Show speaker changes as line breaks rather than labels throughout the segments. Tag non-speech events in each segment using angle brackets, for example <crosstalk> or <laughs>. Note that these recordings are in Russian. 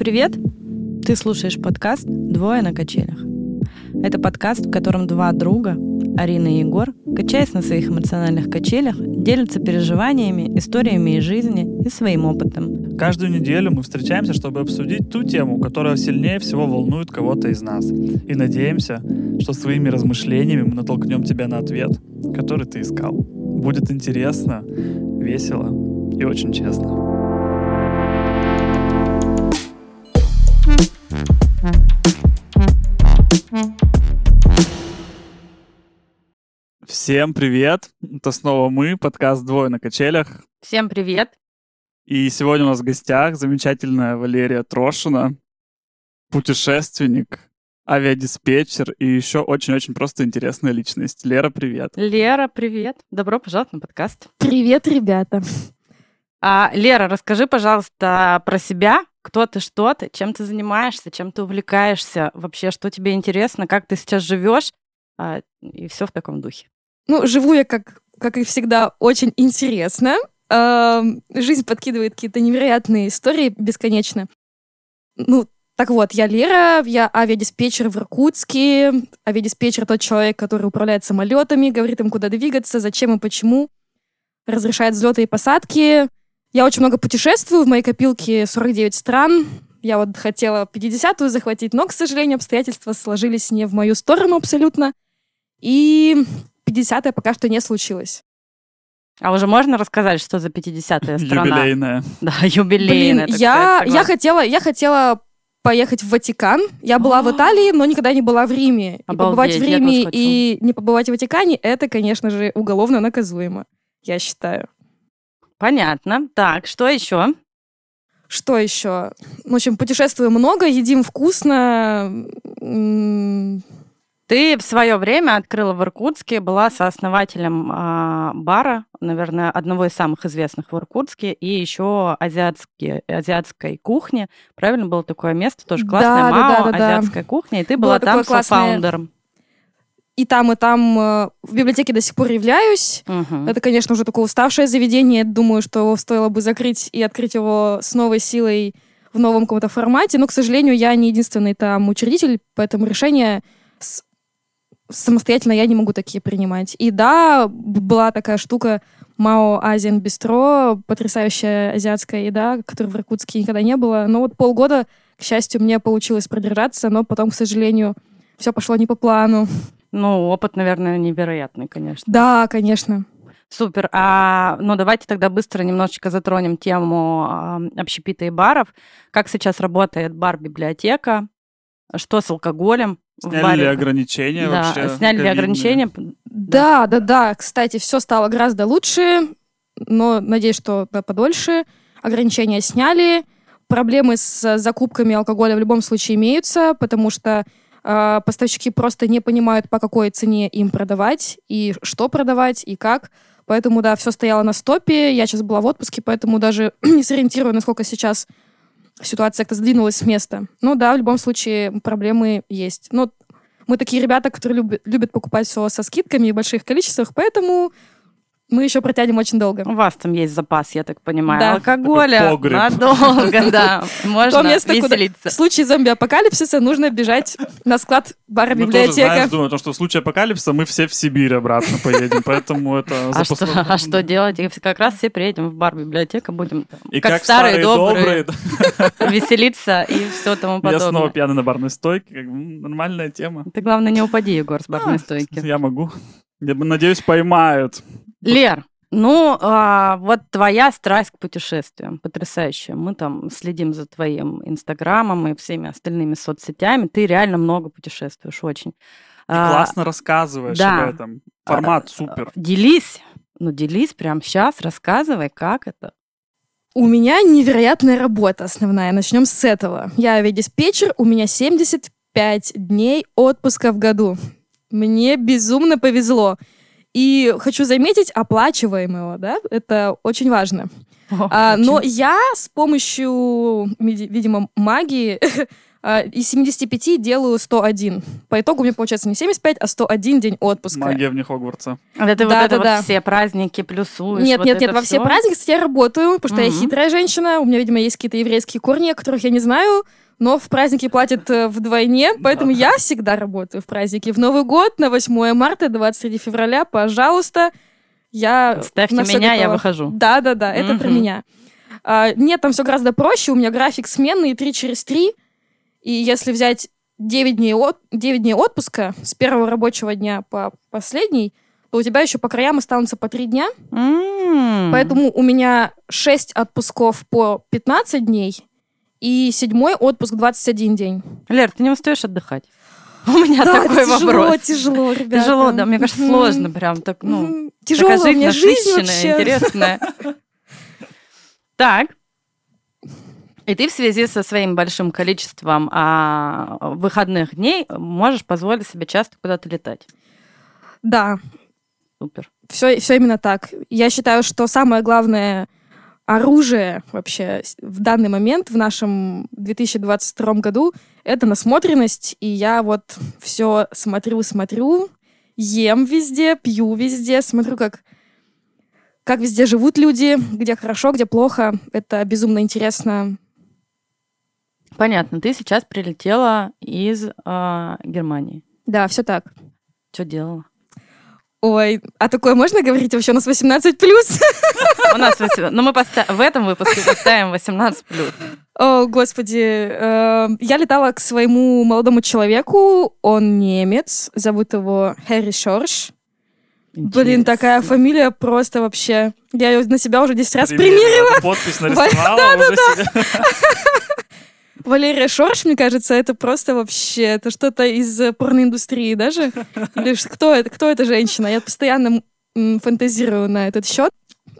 Привет! Ты слушаешь подкаст «Двое на качелях». Это подкаст, в котором два друга, Арина и Егор, качаясь на своих эмоциональных качелях, делятся переживаниями, историями из жизни и своим опытом.
Каждую неделю мы встречаемся, чтобы обсудить ту тему, которая сильнее всего волнует кого-то из нас. И надеемся, что своими размышлениями мы натолкнем тебя на ответ, который ты искал. Будет интересно, весело и очень честно. Всем привет! Это снова мы, подкаст «Двое на качелях».
Всем привет!
И сегодня у нас в гостях замечательная Валерия Трошина, путешественник, авиадиспетчер и еще очень-очень просто интересная личность. Лера, привет!
Лера, привет! Добро пожаловать на подкаст.
Привет, ребята!
А, Лера, расскажи, пожалуйста, про себя. Кто ты, что ты, чем ты занимаешься, чем ты увлекаешься, вообще, что тебе интересно, как ты сейчас живешь, а, и все в таком духе.
Ну, живу я, как, как и всегда, очень интересно. Жизнь подкидывает какие-то невероятные истории бесконечно. Ну, так вот, я Лера, я авиадиспетчер в Иркутске. Авиадиспетчер тот человек, который управляет самолетами, говорит им, куда двигаться, зачем и почему, разрешает взлеты и посадки, я очень много путешествую, в моей копилке 49 стран. Я вот хотела 50-ю захватить, но, к сожалению, обстоятельства сложились не в мою сторону абсолютно. И 50-я пока что не случилось.
А уже можно рассказать, что за 50-я страна?
Юбилейная.
Да, юбилейная.
Блин, я, сказать, я, хотела, я хотела поехать в Ватикан. Я была в Италии, но никогда не была в Риме. И побывать в Риме и не побывать в Ватикане, это, конечно же, уголовно наказуемо, я считаю.
Понятно. Так, что еще?
Что еще? В общем, путешествуем много, едим вкусно.
Ты в свое время открыла в Иркутске, была сооснователем э, бара, наверное, одного из самых известных в Иркутске, и еще азиатские, азиатской кухни. Правильно было такое место, тоже классная да, МАО, да, да, да, азиатская кухня, и ты была было там софаундером
и там, и там э, в библиотеке до сих пор являюсь. Угу. Это, конечно, уже такое уставшее заведение. Думаю, что стоило бы закрыть и открыть его с новой силой в новом каком-то формате. Но, к сожалению, я не единственный там учредитель, поэтому решения с... самостоятельно я не могу такие принимать. И да, была такая штука Мао Азиан Бистро, потрясающая азиатская еда, которой в Иркутске никогда не было. Но вот полгода, к счастью, мне получилось продержаться, но потом, к сожалению, все пошло не по плану.
Ну, опыт, наверное, невероятный, конечно.
Да, конечно.
Супер. А, ну, давайте тогда быстро немножечко затронем тему э, общепита и баров. Как сейчас работает бар-библиотека? Что с алкоголем?
Сняли ли ограничения
да,
вообще?
Сняли ли ограничения?
Да, да, да. Кстати, все стало гораздо лучше, но надеюсь, что подольше. Ограничения сняли. Проблемы с закупками алкоголя в любом случае имеются, потому что а, поставщики просто не понимают, по какой цене им продавать, и что продавать, и как. Поэтому, да, все стояло на стопе. Я сейчас была в отпуске, поэтому даже <clears throat> не сориентирую, насколько сейчас ситуация как-то сдвинулась с места. Ну да, в любом случае проблемы есть. Но мы такие ребята, которые любят, любят покупать все со скидками и в больших количествах, поэтому мы еще протянем очень долго.
У вас там есть запас, я так понимаю, да. алкоголя надолго, да. Можно место, веселиться.
Куда в случае зомби-апокалипсиса нужно бежать на склад бара библиотека. Мы
тоже, думаю, что в случае апокалипсиса мы все в Сибирь обратно поедем, поэтому это
а что, а что делать? Как раз все приедем в бар библиотека, будем и как, старые, добрые, <laughs> веселиться и все тому подобное.
Я снова пьяный на барной стойке, нормальная тема.
Ты, главное, не упади, Егор, с барной а, стойки.
Я могу. Я надеюсь, поймают.
Лер, ну, а, вот твоя страсть к путешествиям потрясающая. Мы там следим за твоим инстаграмом и всеми остальными соцсетями. Ты реально много путешествуешь, очень. И
а, классно рассказываешь да. об этом. Формат а, супер.
Делись, ну делись прямо сейчас, рассказывай, как это.
У меня невероятная работа основная. Начнем с этого. Я авиадиспетчер, у меня 75 дней отпуска в году. Мне безумно повезло. И хочу заметить, оплачиваемого, да, это очень важно.
О,
А, но
очень.
я с помощью, види- видимо, магии <laughs> из 75 делаю 101. По итогу у меня получается не 75, а 101 день отпуска.
Магия вне Хогвартса.
Это ты вот
Да,
это
да,
вот
да.
все праздники плюсуешь.
Нет,
вот
нет, нет, во все праздники, кстати, я работаю, потому что я
Мгм.
хитрая женщина, у меня, видимо, есть какие-то еврейские корни, о которых я не знаю, но в праздники платят э, вдвойне, поэтому я всегда работаю в праздники. В Новый год, на 8 марта, 23 февраля, пожалуйста, я
Ставьте меня, я выхожу.
Да-да-да, это про меня. А, нет, там все гораздо проще, у меня график сменный 3 через 3, и если взять 9 дней, от, 9 дней отпуска с первого рабочего дня по последний, то у тебя еще по краям останутся по 3 дня,
М.
Поэтому у меня 6 отпусков по 15 дней и седьмой отпуск 21 день.
Лер, ты не устаешь отдыхать? <laughs> У меня
Да,
такой
тяжело,
вопрос.
тяжело, ребята.
Тяжело, да, мне кажется,
Мгм.
сложно прям так, ну,
Мгм. Тяжело,
такая
жизнь
насыщенная,
вообще.
интересная. <laughs> Так. И ты в связи со своим большим количеством а, выходных дней можешь позволить себе часто куда-то летать.
Да,
Супер.
все, все именно так. Я считаю, что самое главное оружие вообще в данный момент в нашем 2022 году это насмотренность, и я вот все смотрю, смотрю, ем везде, пью везде, смотрю, как как везде живут люди, где хорошо, где плохо. Это безумно интересно.
Понятно, ты сейчас прилетела из а, Германии.
Да, все так.
Что делала?
Ой, а такое можно говорить вообще? У нас 18 плюс.
У нас 18 ну мы поста- в этом выпуске поставим 18 плюс.
О, господи. э, Я летала к своему молодому человеку. Он немец. Зовут его Хэри Шорш. Блин, такая фамилия просто вообще... Я ее на себя уже 10 раз примерила.
Надо Подпись нарисовала уже себе.
Валерия Шорш, мне кажется, это просто вообще... Это что-то из э, порноиндустрии даже. Или кто это? Кто эта женщина? Я постоянно фантазирую на этот счет.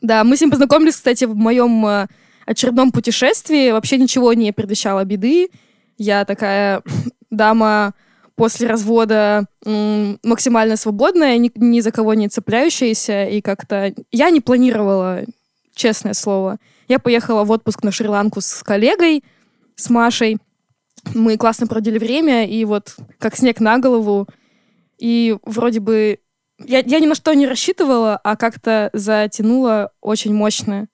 Да, мы с ним познакомились, кстати, в моем э, очередном путешествии. Вообще ничего не предвещало беды. Я такая дама после развода максимально свободная, ни, ни за кого не цепляющаяся, и как-то я не планировала, честное слово. Я поехала в отпуск на Шри-Ланку с коллегой, с Машей. Мы классно проводили время, и вот как снег на голову. И вроде бы я, я ни на что не рассчитывала, а как-то затянула очень мощно.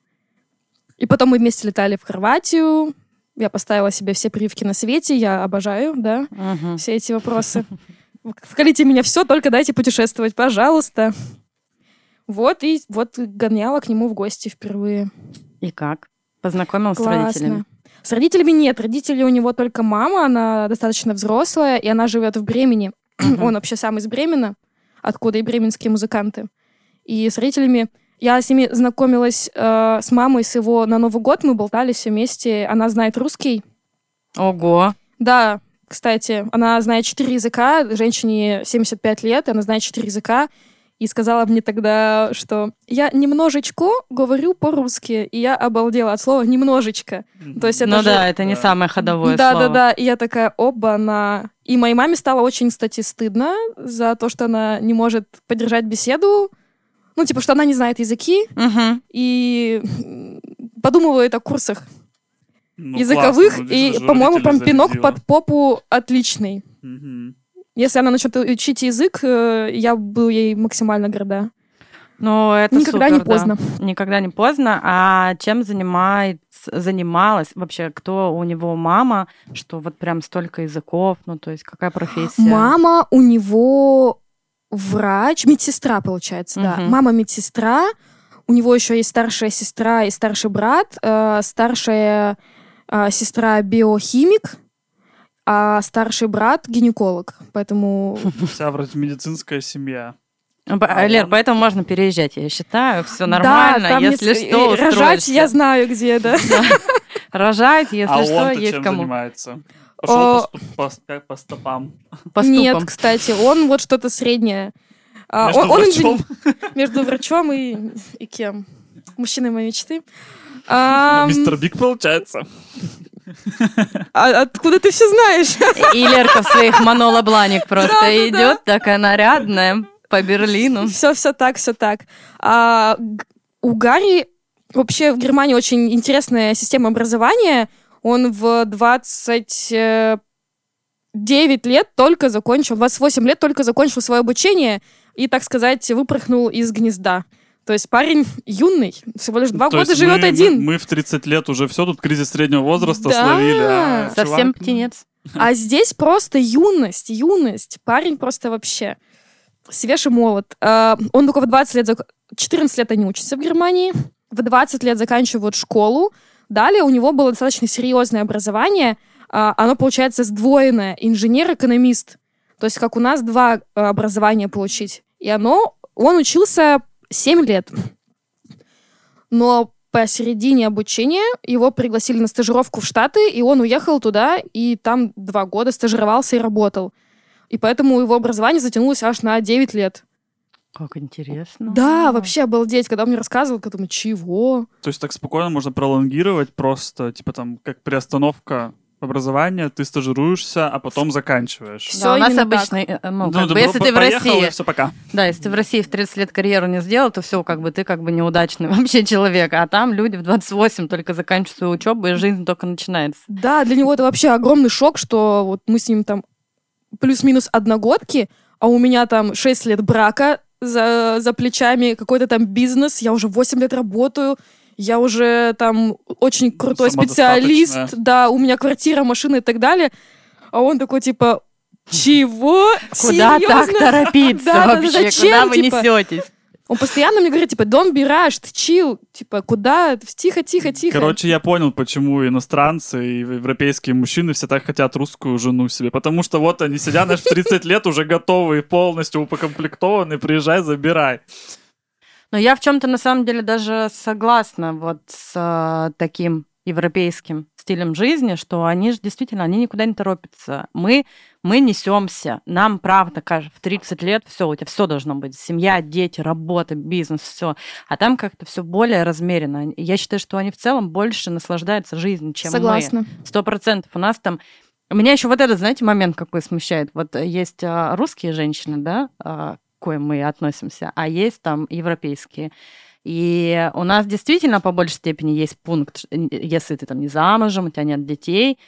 И потом мы вместе летали в Хорватию. Я поставила себе все прививки на свете. Я обожаю, да,
Мгм.
все эти вопросы. Вкалите меня все, только дайте путешествовать, пожалуйста. Вот, и вот гоняла к нему в гости впервые.
И как? Познакомилась с
Классно.
родителями?
С родителями нет. Родители у него только мама, она достаточно взрослая, и она живет в Бремени. <clears throat> Он вообще сам из Бремена, откуда и бременские музыканты. И с родителями я с ними знакомилась э, с мамой с его на Новый год, мы болтали все вместе. Она знает русский.
Ого.
Да, кстати, она знает четыре языка, женщине 75 лет, она знает четыре языка. И сказала мне тогда, что я немножечко говорю по-русски. И я обалдела от слова «немножечко». То есть это
ну
же-
да, это не
Да.
самое ходовое
да,
слово.
да, да. И я такая, оба, на. И моей маме стало очень, кстати, стыдно за то, что она не может поддержать беседу. Ну, типа, что она не знает языки
Мгм.
и подумывает о курсах
Ну,
языковых.
классно, ну,
и, по-моему, прям пинок под попу отличный.
Мгм.
Если она начнет учить язык, э, я буду ей максимально горда.
Ну, это
Никогда
супер,
не поздно.
да. Никогда не поздно. А чем занимается, занималась вообще? Кто у него мама? Что вот прям столько языков? Ну, то есть какая профессия?
Мама у него врач, медсестра, получается, да.
Мгм.
Мама медсестра. У него еще есть старшая сестра и старший брат. Э, старшая э, сестра биохимик, а старший брат гинеколог. Поэтому
Вся вроде медицинская семья.
П-
А
Лер, поэтому можно переезжать, я считаю. Все
да,
нормально.
там
если
неск-
что,
и рожать
устроишься.
я знаю где, да. <laughs>
Рожать, если
а
что, есть
чем
кому.
занимается? Пошел
О.
по, по, по стопам.
По
Нет, кстати, он вот что-то среднее. А,
Между
он- он
врачом. <laughs>
между врачом и, и кем? Мужчиной моей мечты. <laughs>
Мистер Биг получается.
А откуда ты все знаешь?
И Лерка в своих монолобланик <laughs> просто идет, такая нарядная, по Берлину.
Все, все так, все так. А, у Гарри Вообще в Германии очень интересная система образования. Он в 29 лет только закончил, 28 лет только закончил свое обучение и, так сказать, выпорхнул из гнезда. То есть парень юный, всего лишь два
То
года живет
мы,
один.
Мы, мы в 30 лет уже все, тут кризис среднего возраста
Да.
словили. а
Совсем
чувак-
птенец. <laughs>
А здесь просто юность, юность. Парень просто вообще свеж и молод. А, Он только в 20 лет, зак- 14 лет они учатся в Германии, в 20 лет заканчивают школу. Далее у него было достаточно серьезное образование. А, Оно, получается, сдвоенное. Инженер-экономист. То есть как у нас два а, образования получить. И оно, он учился 7 лет. Но посередине обучения его пригласили на стажировку в Штаты, и он уехал туда, и там два года стажировался и работал. И поэтому его образование затянулось аж на 9 лет.
Как интересно.
Да, вообще обалдеть. Когда он мне рассказывал, я думаю, чего?
То есть так спокойно можно пролонгировать просто, типа там, как приостановка образования, ты стажируешься, а потом заканчиваешь.
Всё
Да, у нас
именно так.
обычно, э, ну,
Ну,
как бы, если ты в России,
все, пока.
да, если ты в России в 30 лет карьеру не сделал, то все, как бы ты как бы неудачный <laughs> вообще человек, а там люди в 28 только заканчивают свою учебу, и жизнь только начинается.
Да, для него это вообще огромный шок, что вот мы с ним там плюс-минус одногодки, а у меня там 6 лет брака за, за плечами, какой-то там бизнес, я уже 8 лет работаю, я уже там очень крутой специалист, да, у меня квартира, машина и так далее. А он такой, типа, чего?
Куда так
Серьезно?
торопиться
Да, <laughs> да, да,
вообще?
зачем,
Куда вы
типа?
несетесь?
Он постоянно мне говорит, типа, don't be rushed, chill, типа, куда? Тихо, тихо, тихо.
Короче, я понял, почему иностранцы и европейские мужчины все так хотят русскую жену себе. Потому что вот они сидят, знаешь, в 30 лет уже готовые, полностью упокомплектованы, приезжай, забирай.
Но я в чем-то на самом деле даже согласна вот с э, таким европейским стилем жизни, что они же действительно, они никуда не торопятся. Мы, мы несемся. Нам, правда, кажется, в 30 лет все, у тебя все должно быть. Семья, дети, работа, бизнес, все. А там как-то все более размеренно. Я считаю, что они в целом больше наслаждаются жизнью, чем мы.
Согласна.
Сто процентов. У нас там... Меня еще вот этот, знаете, момент какой смущает. Вот э, есть а, русские женщины, да, а, коим мы относимся, а есть там европейские. И у нас действительно по большей степени есть пункт, н- если ты там не замужем, у тебя нет детей.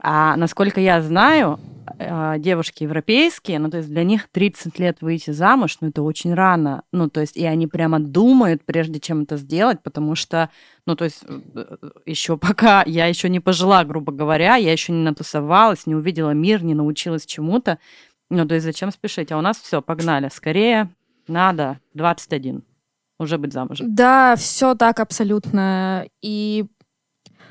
А насколько я знаю, э, девушки европейские, ну, то есть для них 30 лет выйти замуж, ну, это очень рано. Ну, то есть и они прямо думают, прежде чем это сделать, потому что, ну, то есть еще <laughs> пока я еще не пожила, грубо говоря, я еще не натусовалась, не увидела мир, не научилась чему-то. Ну, то есть зачем спешить? А у нас все, погнали. Скорее надо 21 уже быть замужем.
Да, все так абсолютно. И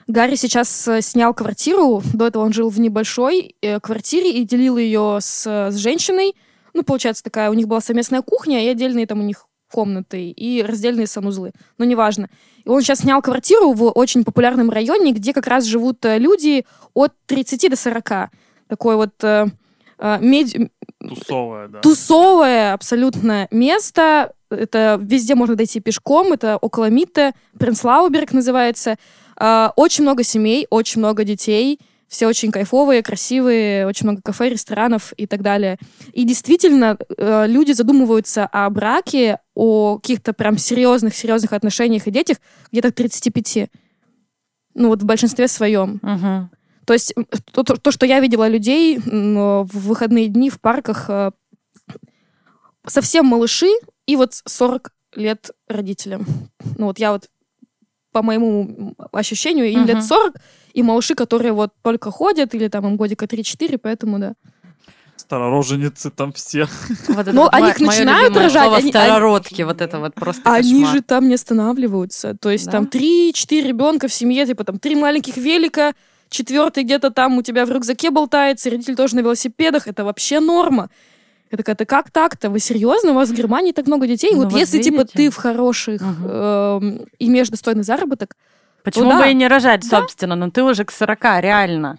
Гарри сейчас э, снял квартиру. До этого он жил в небольшой э, квартире и делил ее с, с женщиной. Ну, получается, такая у них была совместная кухня, и отдельные там у них комнаты, и раздельные санузлы. Но неважно. И он сейчас снял квартиру в очень популярном районе, где как раз живут э, люди от 30 до 40. Такой вот э, меди-
Тусовая, да.
тусовое абсолютно место. Это везде можно дойти пешком. Это около Митте, Принцлауберг называется. А, Очень много семей, очень много детей. Все очень кайфовые, красивые, очень много кафе, ресторанов и так далее. И действительно, э, люди задумываются о браке, о каких-то прям серьезных-серьезных отношениях и детях где-то к 35. Ну вот в большинстве своем.
Мгм.
То есть то, то- то, что я видела людей в выходные дни в парках, э, совсем малыши и вот 40 лет родителям. Ну вот я вот по моему ощущению, им
Мгм.
лет 40, и малыши, которые вот только ходят, или там им годика 3-4, поэтому да.
Старороженицы там все.
Вот
Ну, они их начинают рожать,
слово
они-
старородки, вот это вот просто
Они
кошмар.
же там не останавливаются. То есть
Да?
там 3-4 ребенка в семье, типа там три маленьких велика, четвертый где-то там у тебя в рюкзаке болтается, родитель тоже на велосипедах. Это вообще норма. Я такая, ты как так-то? Вы серьезно? У вас в Германии так много детей?
Ну,
вот если, типа,
видите.
ты в хороших,
Мгм.
эм, имеешь достойный заработок,
Почему
да.
бы и не рожать,
Да.
собственно? Но ты уже к 40, реально.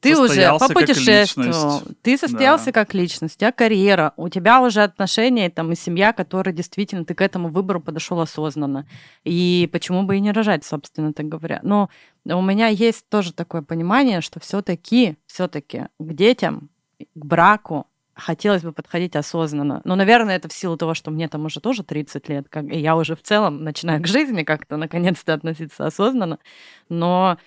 Ты уже попутешествовал, ты состоялся
Да.
как личность, у тебя карьера, у тебя уже отношения там и семья, которые действительно ты к этому выбору подошел осознанно. И почему бы и не рожать, собственно так говоря. Но у меня есть тоже такое понимание, что все-таки, все-таки к детям, к браку хотелось бы подходить осознанно. Но, наверное, это в силу того, что мне там уже тоже 30 лет, как, и я уже в целом начинаю к жизни как-то наконец-то относиться осознанно. Но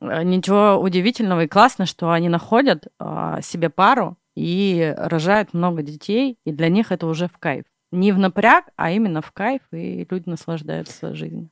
э, ничего удивительного и классно, что они находят а, себе пару и рожают много детей, и для них это уже в кайф. Не в напряг, а именно в кайф, и люди наслаждаются жизнью.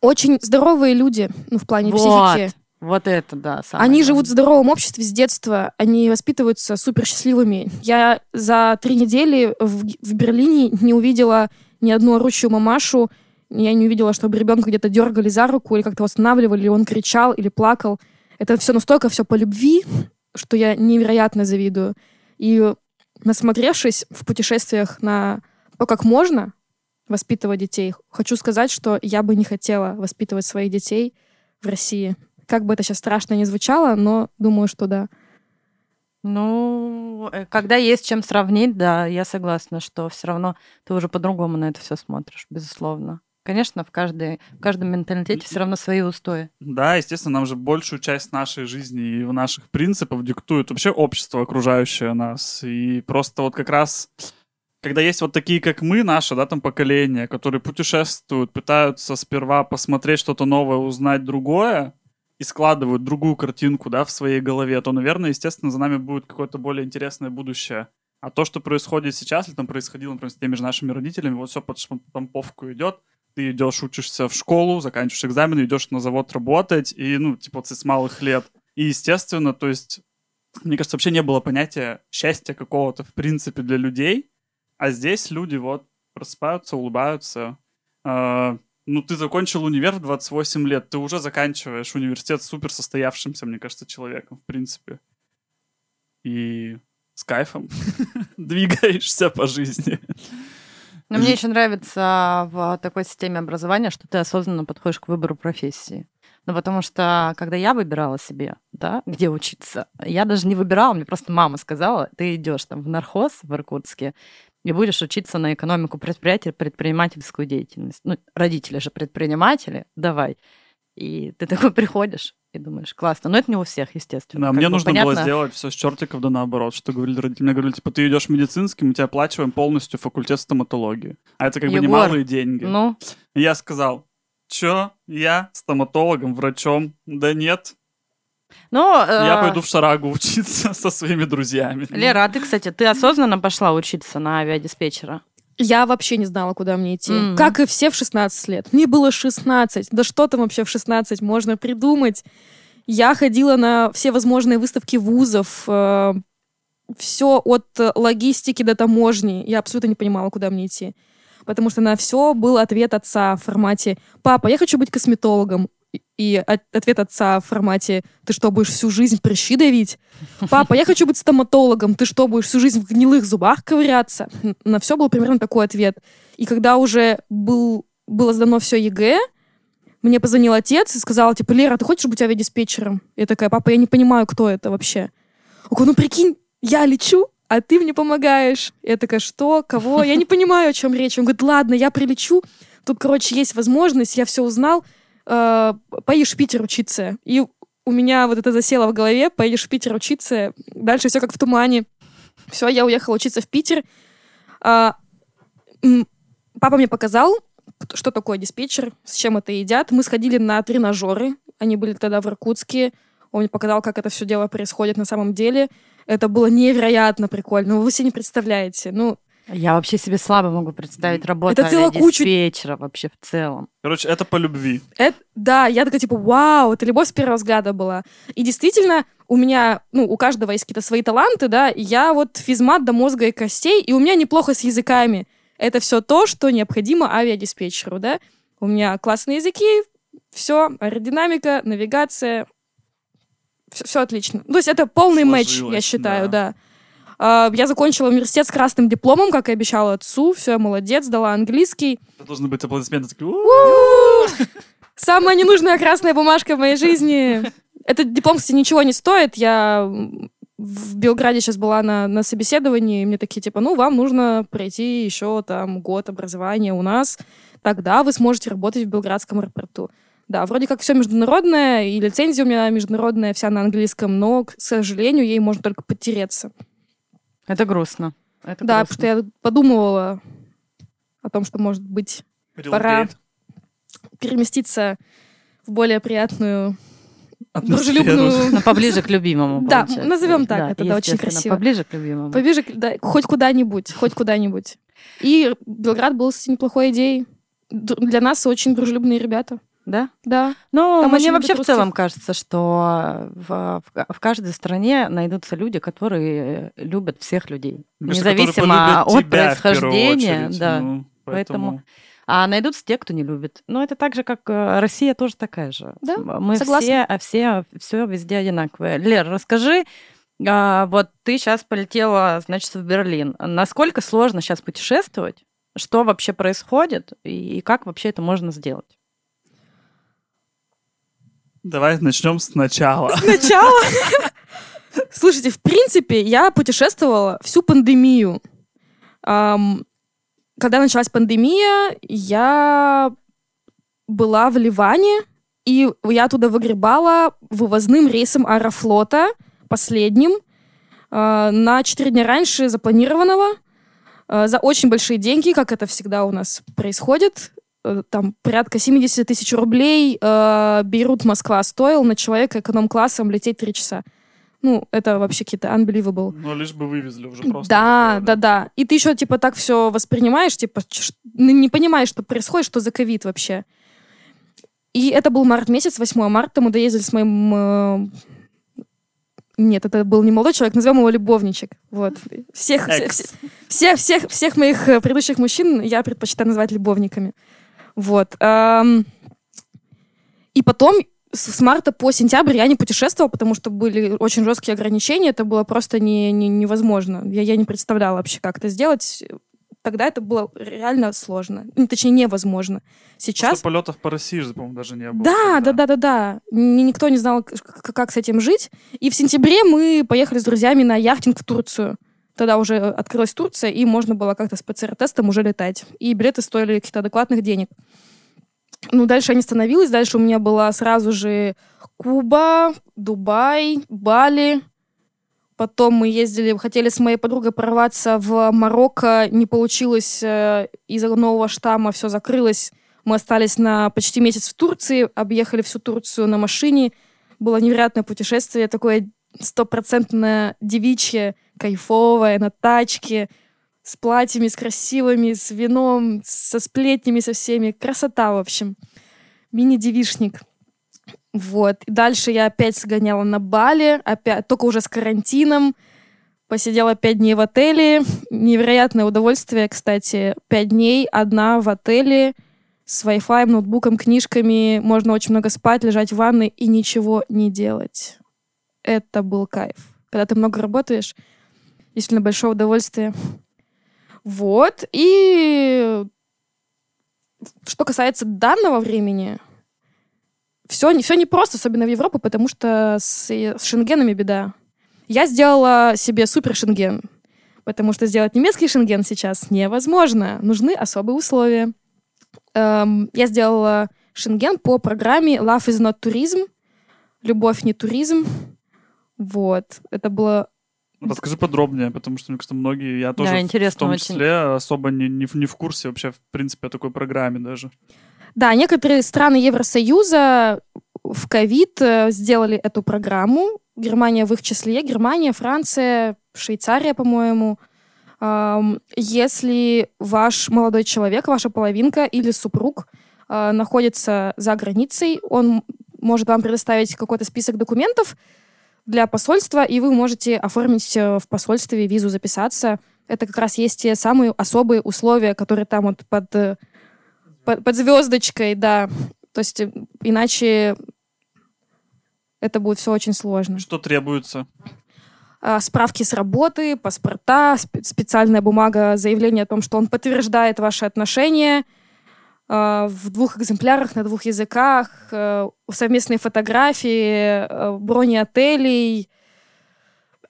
Очень здоровые люди, ну, в плане
вот.
психики.
Вот это, да.
Они живут в здоровом обществе с детства, они воспитываются супер счастливыми. Я за три недели в, в Берлине не увидела ни одну орущую мамашу, я не увидела, чтобы ребенка где-то дергали за руку или как-то восстанавливали, или он кричал или плакал. Это все настолько все по любви, что я невероятно завидую. И насмотревшись в путешествиях на то, как можно воспитывать детей, хочу сказать, что я бы не хотела воспитывать своих детей в России. Как бы это сейчас страшно не звучало, но думаю, что да.
Ну, э, когда есть чем сравнить, да, я согласна, что все равно ты уже по-другому на это все смотришь, безусловно. Конечно, в, каждой, в каждом менталитете все равно свои устои.
Да, естественно, нам же большую часть нашей жизни и наших принципов диктует вообще общество, окружающее нас. И просто вот как раз когда есть вот такие, как мы, наше, да, там поколение, которые путешествуют, пытаются сперва посмотреть что-то новое, узнать другое, и складывают другую картинку, да, в своей голове, то, наверное, естественно, за нами будет какое-то более интересное будущее. А то, что происходит сейчас, или там происходило, например, с теми же нашими родителями, вот все под штамповку идет, ты идешь, учишься в школу, заканчиваешь экзамены, идешь на завод работать, и, ну, типа, ты с малых лет. И, естественно, то есть, мне кажется, вообще не было понятия счастья какого-то, в принципе, для людей, а здесь люди вот просыпаются, улыбаются, э, ну, ты закончил универ в 28 лет, ты уже заканчиваешь университет супер состоявшимся, мне кажется, человеком, в принципе. И с кайфом <laughs> двигаешься по жизни.
Но мне еще нравится в такой системе образования, что ты осознанно подходишь к выбору профессии. Ну, потому что, когда я выбирала себе, да, где учиться, я даже не выбирала, мне просто мама сказала, ты идешь там в нархоз в Иркутске, и будешь учиться на экономику предприятия, предпринимательскую деятельность. Ну, родители же предприниматели, давай. И ты такой <laughs> приходишь и думаешь, классно. Но это не у всех, естественно.
Да, мне нужно понятно... было сделать все с чертиков да наоборот, что говорили родители. Мне говорили, типа, ты идешь медицинским, мы тебе оплачиваем полностью факультет стоматологии. А это как Егор, бы немалые деньги.
Ну?
И я сказал, чё, я стоматологом, врачом? Да нет, я э... пойду в Шарагу учиться <laughs> со своими друзьями.
Лера, а ты, кстати, ты осознанно пошла учиться на авиадиспетчера?
Я вообще не знала, куда мне идти. Mm-hmm. Как и все в 16 лет. Мне было 16. Да что там вообще в 16 можно придумать? Я ходила на все возможные выставки вузов. Э, все от логистики до таможни. Я абсолютно не понимала, куда мне идти. Потому что на все был ответ отца в формате «Папа, я хочу быть косметологом и ответ отца в формате «Ты что, будешь всю жизнь прыщи давить?» «Папа, я хочу быть стоматологом. Ты что, будешь всю жизнь в гнилых зубах ковыряться?» На все был примерно такой ответ. И когда уже был, было сдано все ЕГЭ, мне позвонил отец и сказал, типа, Лера, ты хочешь быть авиадиспетчером? Я такая, папа, я не понимаю, кто это вообще. Он говорит, ну прикинь, я лечу, а ты мне помогаешь. Я такая, что, кого? Я не понимаю, о чем речь. Он говорит, ладно, я прилечу. Тут, короче, есть возможность, я все узнал э, поедешь в Питер учиться. И у меня вот это засело в голове, поедешь в Питер учиться, дальше все как в тумане. Все, я уехала учиться в Питер. А, папа мне показал, что такое диспетчер, с чем это едят. Мы сходили на тренажеры, они были тогда в Иркутске. Он мне показал, как это все дело происходит на самом деле. Это было невероятно прикольно. Вы себе не представляете. Ну,
я вообще себе слабо могу представить работу это целая куча... диспетчера вообще в целом.
Короче, это по любви.
Это, да, я такая типа, вау, это любовь с первого взгляда была. И действительно, у меня, ну, у каждого есть какие-то свои таланты, да, и я вот физмат до мозга и костей, и у меня неплохо с языками. Это все то, что необходимо авиадиспетчеру, да. У меня классные языки, все, аэродинамика, навигация, все, все отлично. То есть это полный Сложилось, матч, я считаю, да. да. А, я закончила университет с красным дипломом, как и обещала отцу. Все, молодец, дала английский.
Это должны быть аплодисменты. <laughs>
Самая ненужная красная бумажка в моей жизни. Этот диплом, кстати, ничего не стоит. Я в Белграде сейчас была на, на собеседовании, и мне такие, типа, ну, вам нужно пройти еще там год образования у нас, тогда вы сможете работать в Белградском аэропорту. Да, вроде как все международное, и лицензия у меня международная, вся на английском, но, к сожалению, ей можно только подтереться.
Это грустно. Это
да,
грустно.
потому что я подумывала о том, что, может быть, Пора.
Relocate.
переместиться в более приятную,
Атмосферу.
дружелюбную... <laughs>
Ну, поближе к любимому.
Да, назовем так, это да, очень красиво.
Поближе к любимому.
Поближе, да, хоть куда-нибудь, хоть куда-нибудь. И Белград был с неплохой идеей. Для нас очень дружелюбные ребята.
Да?
Да.
Ну,
Там
мне вообще в целом кажется, что в, в- в каждой стране найдутся люди, которые любят всех людей.
Которые
Независимо от
тебя в первую
происхождения.
очередь,
да.
ну,
Поэтому- А найдутся те, кто не любит. Но это так же, как э, Россия тоже такая же.
Да,
Мы
согласна.
все, а все, все везде одинаковые. Лер, расскажи, а, вот ты сейчас полетела, значит, в Берлин. Насколько сложно сейчас путешествовать? Что вообще происходит? И как вообще это можно сделать?
Давай начнем сначала.
Сначала. <laughs> Слушайте, в принципе, я путешествовала всю пандемию. Когда началась пандемия, я была в Ливане, и я оттуда выгребала вывозным рейсом Аэрофлота, последним, э, на 4 дня раньше запланированного, э, за очень большие деньги, как это всегда у нас происходит. Э, Там порядка 70 тысяч рублей э, Бейрут Москва стоил на человека эконом-классом лететь 3 часа. Ну, это вообще какие-то unbelievable.
Ну, лишь бы вывезли уже просто.
Да,
такое,
да, да. И ты еще типа так все воспринимаешь, типа не понимаешь, что происходит, что за ковид вообще. И это был март месяц, 8 марта, мы доездили с моим... э, Нет, это был не молодой человек, назовем его любовничек. Вот. Всех, все-
Экс.
все- всех, всех, всех моих э, предыдущих мужчин я предпочитаю называть любовниками. Вот. Ам, И потом с марта по сентябрь я не путешествовала, потому что были очень жесткие ограничения. Это было просто не, не- невозможно. Я, я не представляла вообще, как это сделать. Тогда это было реально сложно. Ну, точнее, невозможно. Сейчас...
что полетов по России же, по-моему, даже не было.
Да, да,
тогда.
да, да, да. Ни- Никто не знал, к- к- как с этим жить. И в сентябре мы поехали с друзьями на яхтинг в Турцию. Тогда уже открылась Турция, и можно было как-то с ПЦР-тестом уже летать. И билеты стоили каких-то адекватных денег. Ну, дальше я не становилась. Дальше у меня была сразу же Куба, Дубай, Бали. Потом мы ездили, хотели с моей подругой прорваться в Марокко. Не получилось э, из-за нового штамма, все закрылось. Мы остались на почти месяц в Турции, объехали всю Турцию на машине. Было невероятное путешествие, такое стопроцентное девичье, кайфовое, на тачке, с платьями, с красивыми, с вином, со сплетнями, со всеми. Красота, в общем. Мини-девишник. Вот. И дальше я опять сгоняла на Бали, опять, только уже с карантином. Посидела пять дней в отеле. Невероятное удовольствие, кстати. Пять дней, одна в отеле с Wi-Fi, ноутбуком, книжками. Можно очень много спать, лежать в ванной и ничего не делать. Это был кайф. Когда ты много работаешь, действительно большое удовольствие. Вот. И что касается данного времени, все, не- все непросто, особенно в Европе, потому что с, с шенгенами беда. Я сделала себе супер шенген, потому что сделать немецкий шенген сейчас невозможно. Нужны особые условия. Эм, я сделала шенген по программе Love is not tourism. Любовь не туризм. Вот. Это было...
Расскажи подробнее, потому что, мне кажется, многие, я тоже в- в том
очень.
числе особо не, не, в- не в курсе вообще, в принципе, о такой программе даже.
Да, некоторые страны Евросоюза в ковид э, сделали эту программу. Германия в их числе. Германия, Франция, Швейцария, по-моему. Если ваш молодой человек, ваша половинка или супруг э, находится за границей, он может вам предоставить какой-то список документов для посольства, и вы можете оформить э, в посольстве визу, записаться. Это как раз есть те самые особые условия, которые там вот под, э, под, под звездочкой, да. То есть э, иначе это будет все очень сложно.
Что требуется?
А, Справки с работы, паспорта, спе- специальная бумага, заявление о том, что он подтверждает ваши отношения в двух экземплярах на двух языках, э, совместные фотографии, э, брони отелей,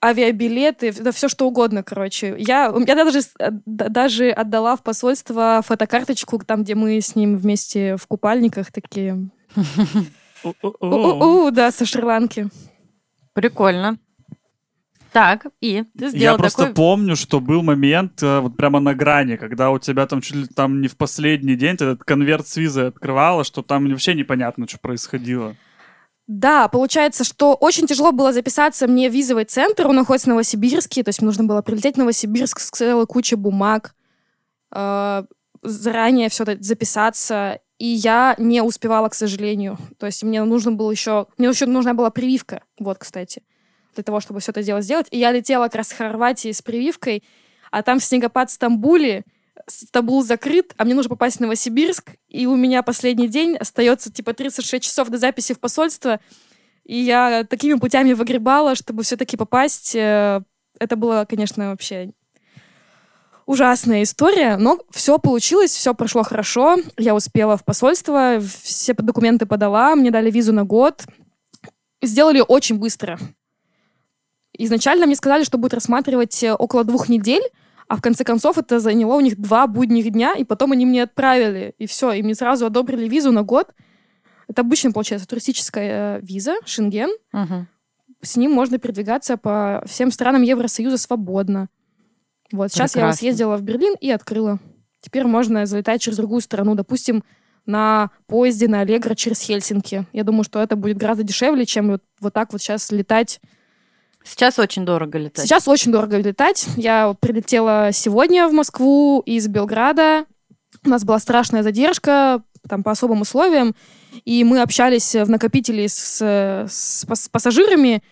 авиабилеты, да все что угодно, короче. Я, я даже, э, даже отдала в посольство фотокарточку, там, где мы с ним вместе в купальниках такие. <laughs> У-у-у, да, со Шри-Ланки.
Прикольно. Так, и ты
Я
сделал
просто
такой...
помню, что был момент э, вот прямо на грани, когда у тебя там чуть ли там не в последний день ты этот конверт с визой открывала, что там вообще непонятно, что происходило.
Да, получается, что очень тяжело было записаться мне в визовый центр, он находится в Новосибирске, то есть мне нужно было прилететь в Новосибирск с целой кучей бумаг, э, заранее все это записаться, и я не успевала, к сожалению. То есть мне нужно было еще... Мне еще нужна была прививка, вот, кстати, для того, чтобы все это дело сделать. И я летела как раз в Хорватии с прививкой, а там снегопад в Стамбуле, Стамбул закрыт, а мне нужно попасть в Новосибирск, и у меня последний день остается типа 36 часов до записи в посольство, и я такими путями выгребала, чтобы все-таки попасть. Э, Это было, конечно, вообще ужасная история, но все получилось, все прошло хорошо. Я успела в посольство, все документы подала, мне дали визу на год. Сделали очень быстро. Изначально мне сказали, что будет рассматривать э, около двух недель, а в конце концов это заняло у них два будних дня, и потом они мне отправили, и все, и мне сразу одобрили визу на год. Это обычно, получается, туристическая э, виза, Шенген.
Мгм.
С ним можно передвигаться по всем странам Евросоюза свободно. Вот, сейчас я
Прекрасно.
съездила в Берлин и открыла. Теперь можно залетать через другую страну, допустим, на поезде на Аллегро через Хельсинки. Я думаю, что это будет гораздо дешевле, чем вот, вот так вот сейчас летать
Сейчас очень дорого летать.
Сейчас очень дорого летать. Я прилетела сегодня в Москву из Белграда. У нас была страшная задержка, там по особым условиям. И мы общались в накопителе с, с пас- пассажирами,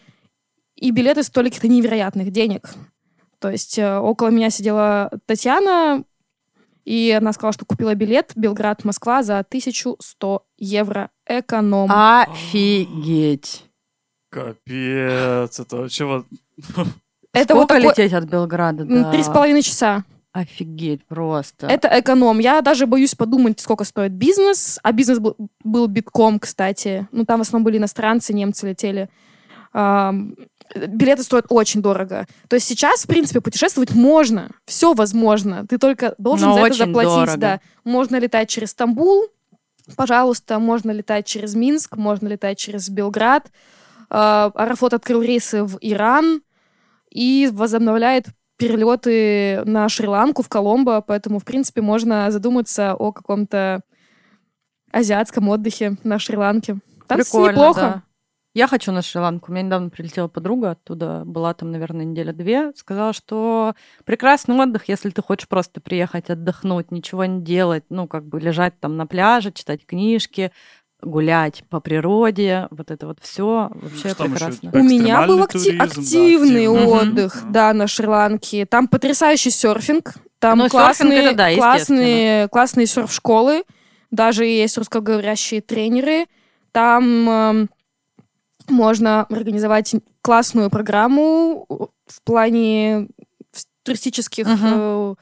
и билеты стоили каких-то невероятных денег. То есть э, около меня сидела Татьяна, и она сказала, что купила билет Белград-Москва за 1100 евро эконом.
Офигеть.
Капец, это вообще вот... <laughs>
Это
Сколько
вот такой-
лететь от Белграда?
Три с половиной часа.
Офигеть просто.
Это эконом. Я даже боюсь подумать, сколько стоит бизнес. А бизнес был, был битком, кстати. Ну, там в основном были иностранцы, немцы летели. Билеты стоят очень дорого. То есть сейчас, в принципе, путешествовать можно. Все возможно. Ты только должен
Но
за это заплатить.
дорого.
Да. Можно летать через Стамбул, пожалуйста. Можно летать через Минск, можно летать через Белград. А, Аэрофлот открыл рейсы в Иран и возобновляет перелеты на Шри-Ланку, в Коломбо, поэтому, в принципе, можно задуматься о каком-то азиатском отдыхе на Шри-Ланке. Там
Прикольно,
неплохо.
да. Я хочу на Шри-Ланку. У меня недавно прилетела подруга оттуда, была там, наверное, неделя-две. Сказала, что прекрасный отдых, если ты хочешь просто приехать отдохнуть, ничего не делать, ну, как бы лежать там на пляже, читать книжки, гулять по природе, вот это вот все вообще
Что еще?
прекрасно.
У меня был
Экстремальный
акти-
туризм, да,
активный
активный.
отдых,
Мгм.
да, на Шри-Ланке. Там потрясающий серфинг, там
Ну, серфинг
классные,
это да,
классные, классные серф-школы, даже есть русскоговорящие тренеры. Там эм, можно организовать классную программу в плане туристических
Мгм.
э,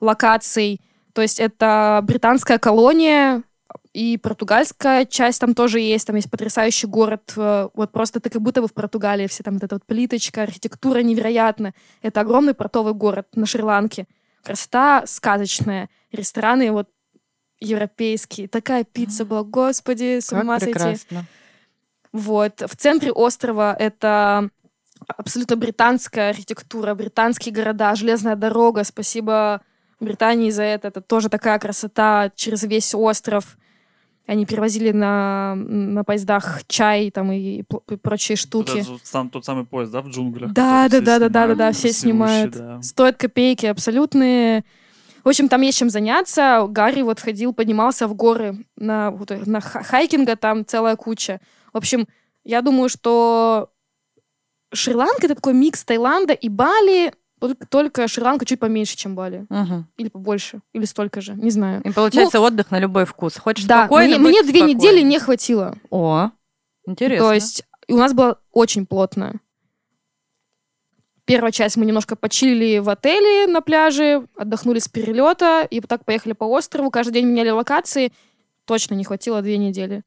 локаций. То есть это британская колония, и португальская часть там тоже есть. Там есть потрясающий город. э, Вот просто ты как будто бы в Португалии. Все там вот эта вот плиточка, архитектура невероятна. Это огромный портовый город на Шри-Ланке. Красота сказочная. Рестораны вот европейские. Такая пицца была, господи, с
Как
ума сойти.
прекрасно.
Вот. В центре острова это абсолютно британская архитектура, британские города, железная дорога. Спасибо Британии за это. Это тоже такая красота через весь остров. Они перевозили на, на поездах чай там и, и прочие штуки.
Вот сам, тот самый поезд, да, в джунглях?
Да, да, да, да, да, да, да, все снимают.
да.
Стоят копейки абсолютные. В общем, там есть чем заняться. Гарри вот ходил, поднимался в горы на, на ха- хайкинга, там целая куча. В общем, я думаю, что Шри-Ланка это такой микс Таиланда и Бали, только, только Шри-Ланка чуть поменьше, чем Бали.
Мгм.
Или побольше, или столько же, не знаю.
И получается отдых на любой вкус. Хочешь
Ну, Да,
спокойно,
мне, мне две
спокойно.
недели не хватило.
О, интересно.
То есть и у нас было очень плотно. Первая часть мы немножко почилили в отеле на пляже, отдохнули с перелета, и так поехали по острову, каждый день меняли локации. Точно не хватило две недели.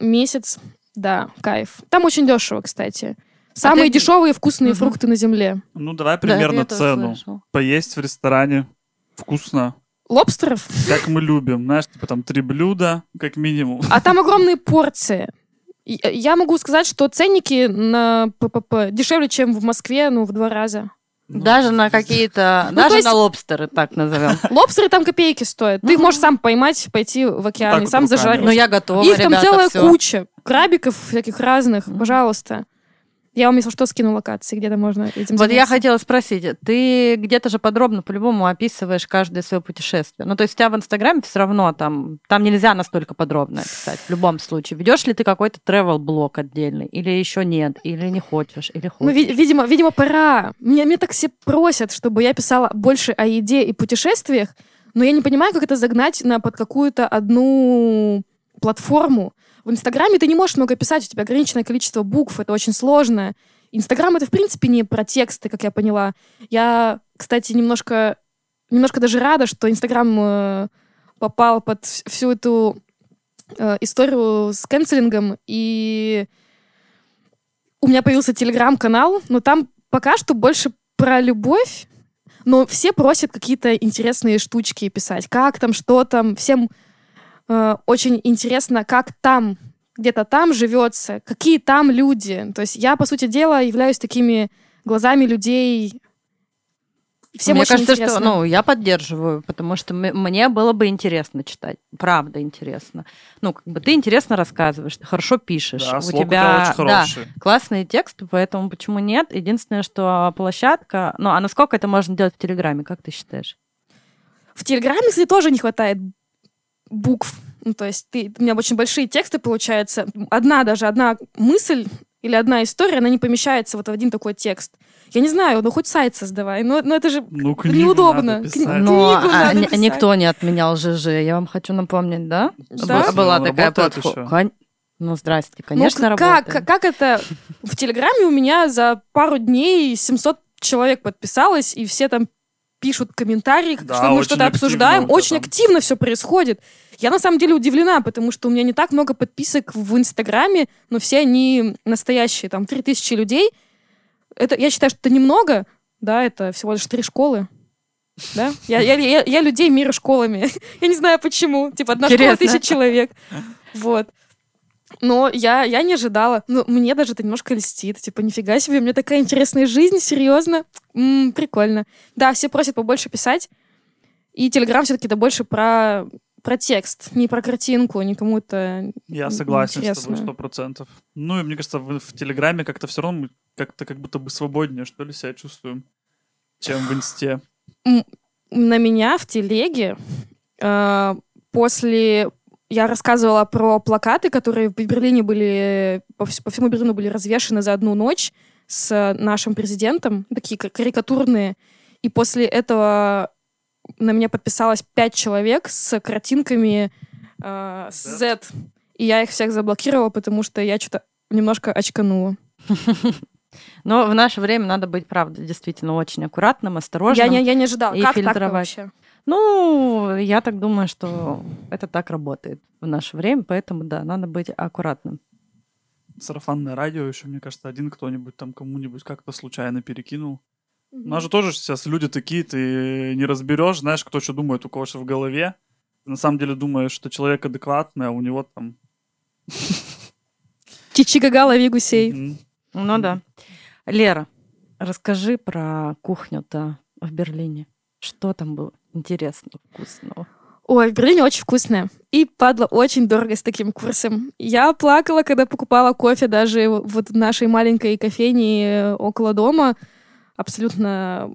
Месяц, да, кайф. Там очень дешево, кстати. Самые
А ты-
дешевые вкусные
Мгм.
фрукты на земле.
Ну, давай
Да,
примерно
тоже
цену. Поесть в ресторане вкусно,
Лобстеров?
как мы любим. Знаешь, типа там три блюда, как минимум.
А там огромные порции. Э, Я могу сказать, что ценники на ППП дешевле, чем в Москве, ну, в два раза.
Ну,
Даже на какие-то,
Ну,
даже
есть-
на лобстеры, так назовем. <laughs>
Лобстеры там копейки стоят. Ты их можешь сам поймать, пойти в океан
Так
и сам зажарить.
Ну, я готова,
Их там
ребята,
целая куча. Крабиков всяких разных. Пожалуйста. Я вам, если что, скину локации, где-то можно этим
Вот я хотела спросить, ты где-то же подробно по-любому описываешь каждое свое путешествие. Ну, то есть у тебя в Инстаграме все равно там, там нельзя настолько подробно описать в любом случае. Ведешь ли ты какой-то travel блог отдельный? Или еще нет? Или не хочешь? Или
Ну,
хочешь?
ви- видимо, видимо, пора. Мне, мне так все просят, чтобы я писала больше о еде и путешествиях, но я не понимаю, как это загнать на под какую-то одну платформу. В Инстаграме ты не можешь много писать, у тебя ограниченное количество букв, это очень сложно. Инстаграм это, в принципе, не про тексты, как я поняла. Я, кстати, немножко, немножко даже рада, что Инстаграм э, попал под вс- всю эту э, историю с канцелингом, и у меня появился телеграм-канал, но там пока что больше про любовь, но все просят какие-то интересные штучки писать. Как там, что там. Всем э, очень интересно, как там, где-то там живется, какие там люди. То есть я, по сути дела, являюсь такими глазами людей. Всем
Мне
очень
кажется,
интересно.
что ну, я поддерживаю, потому что м- мне было бы интересно читать. Правда интересно. Ну, как бы ты интересно рассказываешь, ты хорошо пишешь.
Да,
у тебя
очень
да,
хороший.
классные тексты, поэтому почему нет? Единственное, что площадка... Ну, а насколько это можно делать в Телеграме, как ты считаешь?
В Телеграме, кстати, тоже не хватает букв. Ну, то есть ты, у меня очень большие тексты получаются. Одна даже, одна мысль или одна история, она не помещается вот в один такой текст. Я не знаю, ну хоть сайт создавай, но, но это же
Ну,
неудобно.
надо
Кни-.
Но
книгу
а,
надо писать.
никто не отменял ЖЖ. Я вам хочу напомнить, да?
Да?
Б- Была
Он
такая платформа. Ну, здрасте,
Ну,
конечно,
как,
работает.
как это? В Телеграме у меня за пару дней 700 человек подписалось, и все там пишут комментарии,
Да,
что мы что-то обсуждаем. Очень
там.
активно все происходит. Я на самом деле удивлена, потому что у меня не так много подписок в Инстаграме, но все они настоящие, там 3000 людей. Это, я считаю, что это немного, да, это всего лишь три школы. Да? Я, я, я, я людей мерю школами. <laughs> я не знаю почему. Типа одна школа
Интересно.
тысяч человек. Вот. Но я, я не ожидала. Ну, мне даже это немножко льстит. Типа, нифига себе, у меня такая интересная жизнь, серьезно. М, прикольно. Да, все просят побольше писать. И Телеграм все-таки это больше про, про текст, не про картинку, не кому-то...
Я согласен с
интересно.
тобой сто процентов. Ну и мне кажется, в, в Телеграме как-то все равно как-то как будто бы свободнее, что ли, себя чувствуем, чем в Инсте.
на меня в телеге э, после... Я рассказывала про плакаты, которые в Берлине были, по, вс- по всему Берлину были развешаны за одну ночь с нашим президентом, такие ка- карикатурные. И после этого на меня подписалось пять человек с картинками э, с Z. И я их всех заблокировала, потому что я что-то немножко очканула.
Но в наше время надо быть, правда, действительно очень аккуратным, осторожным.
Я не, я не ожидала.
и
как так
фильтровать.
вообще?
Ну, я так думаю, что это так работает в наше время, поэтому, да, надо быть аккуратным.
Сарафанное радио еще, мне кажется, один кто-нибудь там кому-нибудь как-то случайно перекинул. У нас же тоже сейчас люди такие, ты не разберешь, знаешь, кто что думает, у кого что в голове. Ты на самом деле думаешь, что человек адекватный, а у него там... <laughs>
Чичи-гага, лови гусей.
Ну да. Лера, расскажи про кухню-то в Берлине. Что там было интересного, вкусного?
Ой, в Берлине очень вкусное. И падла очень дорого с таким курсом. Я плакала, когда покупала кофе даже вот в нашей маленькой кофейне э, около дома. Абсолютно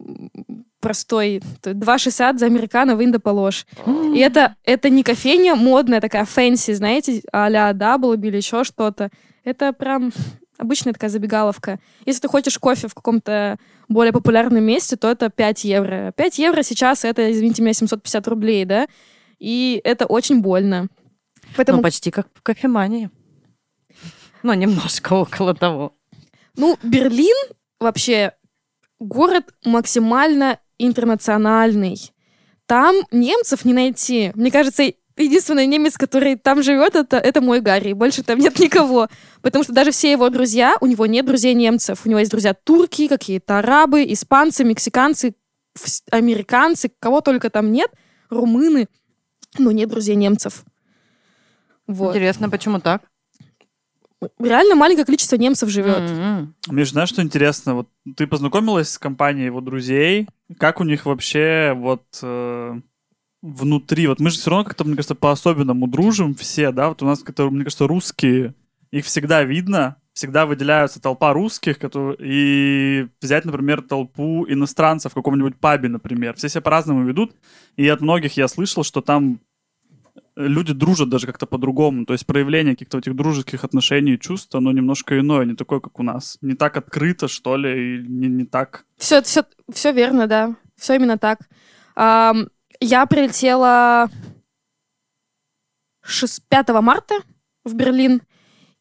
простой. То есть 2,60 за американо в Индополож. И это, это не кофейня модная, такая fancy, знаете, а-ля Даблби или еще что-то. Это прям обычная такая забегаловка. Если ты хочешь кофе в каком-то более популярном месте, то это 5 евро. 5 евро сейчас это, извините меня, 750 рублей, да? И это очень больно. Поэтому,
Ну, почти как в кофемании. Ну, немножко <laughs> около того.
ну, Берлин вообще город максимально интернациональный. Там немцев не найти. Мне кажется, единственный немец, который там живет, это, это мой Гарри. Больше там нет никого. Потому что даже все его друзья, у него нет друзей немцев. У него есть друзья турки, какие-то арабы, испанцы, мексиканцы, американцы, кого только там нет, румыны, но нет друзей немцев. Вот.
Интересно, почему так?
реально маленькое количество немцев живет.
М-м.
Миш, знаешь, что интересно? Вот ты познакомилась с компанией его друзей. Как у них вообще вот э, внутри? Вот мы же все равно как-то, мне кажется, по-особенному дружим все, да? Вот у нас, как-то, мне кажется, русские, их всегда видно, всегда выделяются толпа русских, которые... и взять, например, толпу иностранцев в каком-нибудь пабе, например. Все себя по-разному ведут, и от многих я слышал, что там люди дружат даже как-то по-другому. То есть проявление каких-то этих дружеских отношений и чувств, оно немножко иное, не такое, как у нас. Не так открыто, что ли, и не, не так...
Все, все, все верно, да. Все именно так. Ам, я прилетела 6, 5 марта в Берлин.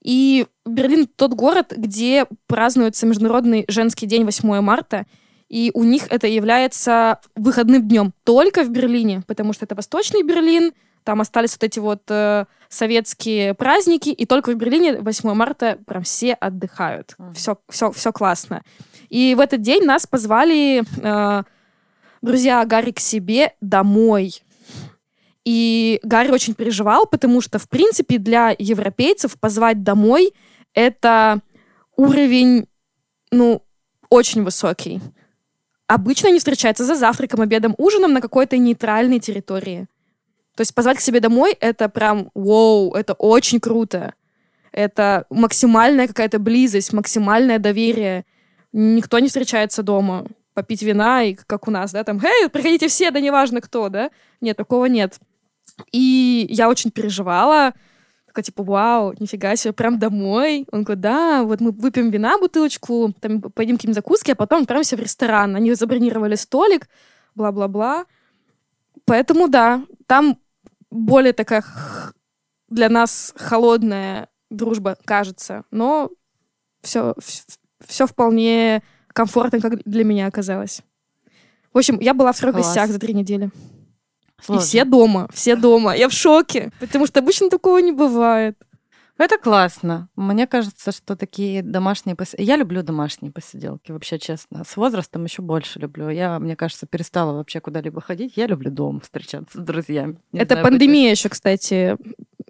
И Берлин тот город, где празднуется Международный женский день 8 марта. И у них это является выходным днем только в Берлине, потому что это Восточный Берлин, там остались вот эти вот э, советские праздники, и только в Берлине 8 марта прям все отдыхают.
Мгм.
Все, все, все классно. И в этот день нас позвали э, друзья Гарри к себе домой. И Гарри очень переживал, потому что, в принципе, для европейцев позвать домой это уровень, ну, очень высокий. Обычно они встречаются за завтраком, обедом, ужином на какой-то нейтральной территории. То есть позвать к себе домой — это прям вау, это очень круто. Это максимальная какая-то близость, максимальное доверие. Никто не встречается дома попить вина, и как у нас, да, там, «Эй, приходите все, да неважно кто», да? Нет, такого нет. И я очень переживала, такая, типа, вау, нифига себе, прям домой. Он говорит, да, вот мы выпьем вина, бутылочку, там поедим какие-нибудь закуски, а потом отправимся в ресторан. Они забронировали столик, бла-бла-бла. Поэтому, да, там более такая для нас холодная дружба, кажется, но все, все вполне комфортно, как для меня оказалось. В общем, я была в трех
Класс.
гостях за три недели. И
Сложно.
все дома, все дома. Я в шоке, потому что обычно такого не бывает.
Это классно. Мне кажется, что такие домашние пос... Я люблю домашние посиделки, вообще честно. С возрастом еще больше люблю. Я, мне кажется, перестала вообще куда-либо ходить. Я люблю дома встречаться с друзьями. Не
Это
знаю,
пандемия еще, кстати,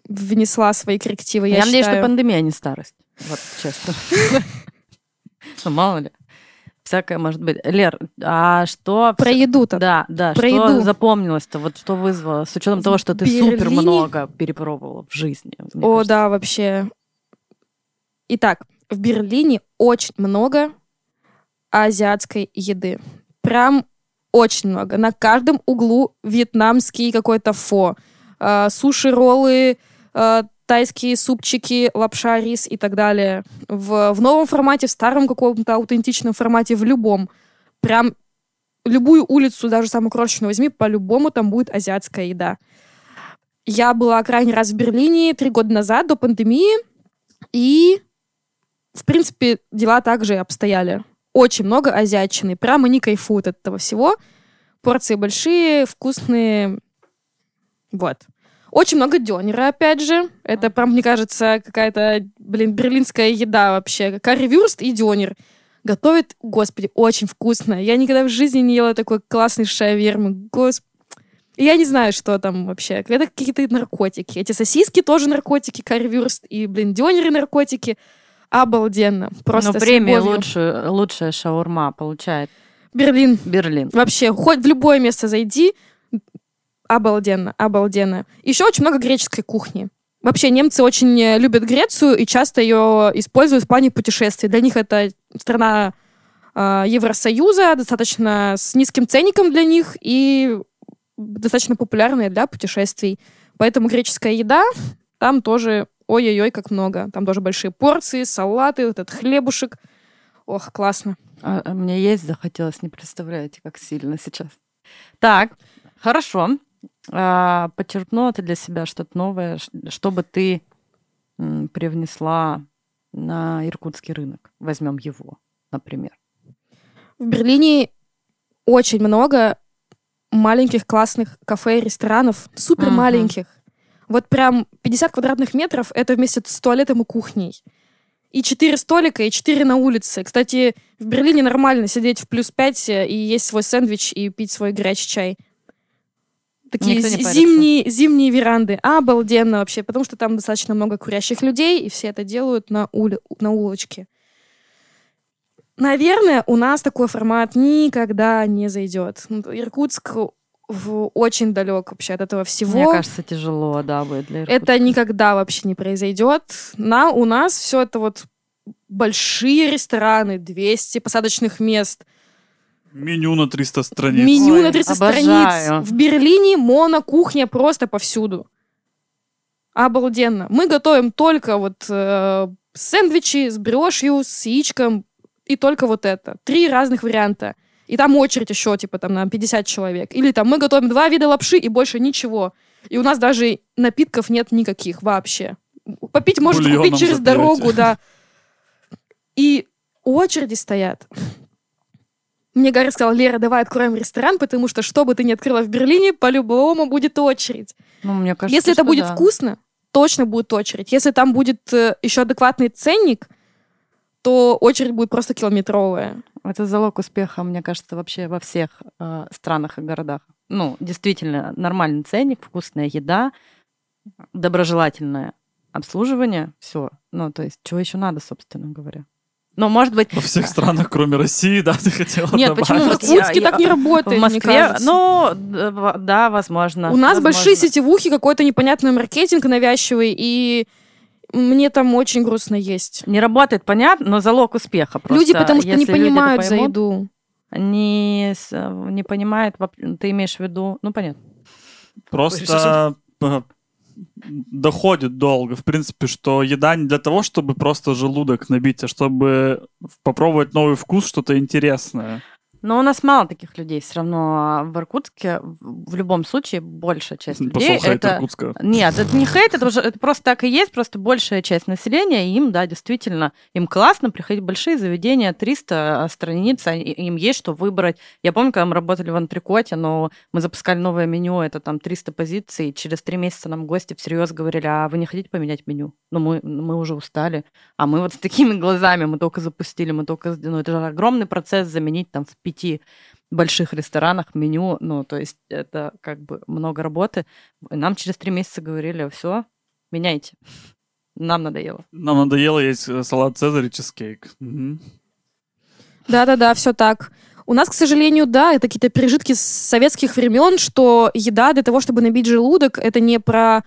внесла свои коррективы,
почему.
я,
Я, надеюсь, что
считаю.
пандемия, а не старость. Вот, честно. <laughs> Ну, мало ли. Всякое может быть. Лер, а что...
Про еду-то.
Да, да.
Про
что
еду.
запомнилось-то? Вот что вызвало? С учетом
В
того, что ты
Берлине-
супер много перепробовала в жизни.
О,
кажется.
да, вообще. Итак, в Берлине очень много азиатской еды. Прям очень много. На каждом углу вьетнамский какой-то фо. э, суши-роллы, э, тайские супчики, лапша, рис и так далее. В, в новом формате, в старом каком-то аутентичном формате, в любом. Прям любую улицу, даже самую крошечную возьми, по-любому там будет азиатская еда. Я была крайний раз в Берлине три года назад, до пандемии, и, в принципе, дела также обстояли. Очень много азиатчины, прямо не кайфуют от этого всего. Порции большие, вкусные. Вот. Очень много дёнера, опять же. Это прям, мне кажется, какая-то, блин, берлинская еда вообще. Карри-вюрст и дёнер. Готовят, господи, очень вкусно. Я никогда в жизни не ела такой классный шавермы. Господи. Я не знаю, что там вообще. Это какие-то наркотики. Эти сосиски тоже наркотики, карри-вюрст и, блин, дёнеры наркотики. Обалденно. Просто
Но
любовью.
лучшую, лучшая шаурма получает
Берлин.
Берлин.
Вообще, хоть в любое место зайди, обалденно, обалденно. Еще очень много греческой кухни. Вообще, немцы очень э, любят Грецию и часто ее используют в плане путешествий. Для них это страна э, Евросоюза, достаточно с низким ценником для них и достаточно популярная для путешествий. Поэтому греческая еда там тоже ой-ой-ой, как много. Там тоже большие порции, салаты, этот хлебушек. Ох, классно.
А, а мне есть захотелось, не представляете, как сильно сейчас. Так, хорошо. А, ты для себя что-то новое, ш- что бы ты привнесла на иркутский рынок? Возьмем его, например.
В Берлине очень много маленьких классных кафе и ресторанов, супер маленьких. Вот прям 50 квадратных метров — это вместе с туалетом и кухней. И четыре столика, и четыре на улице. Кстати, в Берлине нормально сидеть в плюс 5 и есть свой сэндвич и пить свой горячий чай. Такие зимние, зимние веранды. Обалденно вообще, потому что там достаточно много курящих людей, и все это делают на, ули- на улочке. Наверное, у нас такой формат никогда не зайдет. Ну, Иркутск в- очень далек вообще от этого всего.
Мне кажется, тяжело, да, будет для
Это
Иркутска.
никогда вообще не произойдет. На, у нас все это вот большие рестораны, 200 посадочных мест,
Меню на 300 страниц.
меню
Ой,
на 300
обожаю.
страниц. В Берлине монокухня просто повсюду. Обалденно. Мы готовим только вот э, сэндвичи с брошью, с яичком и только вот это. Три разных варианта. И там очередь еще, типа, там, на 50 человек. Или там мы готовим два вида лапши и больше ничего. И у нас даже напитков нет никаких вообще. Попить можно купить через
запьете.
дорогу, да. И очереди стоят. Мне Гарри сказал, Лера, давай откроем ресторан, потому что что бы ты ни открыла в Берлине, по-любому будет очередь.
Ну, мне кажется,
Если это будет
да.
вкусно, точно будет очередь. Если там будет э, еще адекватный ценник, то очередь будет просто километровая.
Это залог успеха, мне кажется, вообще во всех э, странах и городах. Ну, действительно, нормальный ценник, вкусная еда, доброжелательное обслуживание, все. Ну, то есть, чего еще надо, собственно говоря. Но, может быть,
Во всех странах, кроме России, да, ты хотела
Нет,
добавить.
почему?
в
вот
Иркутске
я-
так не работает,
в Москве, ну, да, возможно.
У нас большие
возможно.
сетевухи, какой-то непонятный маркетинг навязчивый, и мне там очень грустно есть.
Не работает, понятно, но залог успеха просто.
люди потому что не
Если
понимают за
поймут,
еду.
Не, не понимают, ты имеешь в виду, ну, понятно.
Просто доходит долго, в принципе, что еда не для того, чтобы просто желудок набить, а чтобы попробовать новый вкус, что-то интересное.
Но у нас мало таких людей все равно. а В Иркутске в любом случае большая часть людей
Пошел
это...
Иркутска.
Нет, это не хейт, это, уже, это просто так и есть, просто большая часть населения, и им, да, действительно, им классно приходить в большие заведения, 300 страниц, они- им есть что выбрать. Я помню, когда мы работали в Антрикоте, но мы запускали новое меню, это там 300 позиций, и через три месяца нам гости всерьез говорили, а вы не хотите поменять меню? Ну, мы, мы уже устали. А мы вот с такими глазами, мы только запустили, мы только... Ну, это же огромный процесс заменить там в пяти больших ресторанах меню, ну, то есть это как бы много работы. Нам через три месяца говорили, все, меняйте. Нам надоело.
Нам надоело есть э, салат Цезарь и чизкейк.
Да-да-да, все так. У нас, к сожалению, да, это какие-то пережитки с советских времен, что еда для того, чтобы набить желудок, это не про,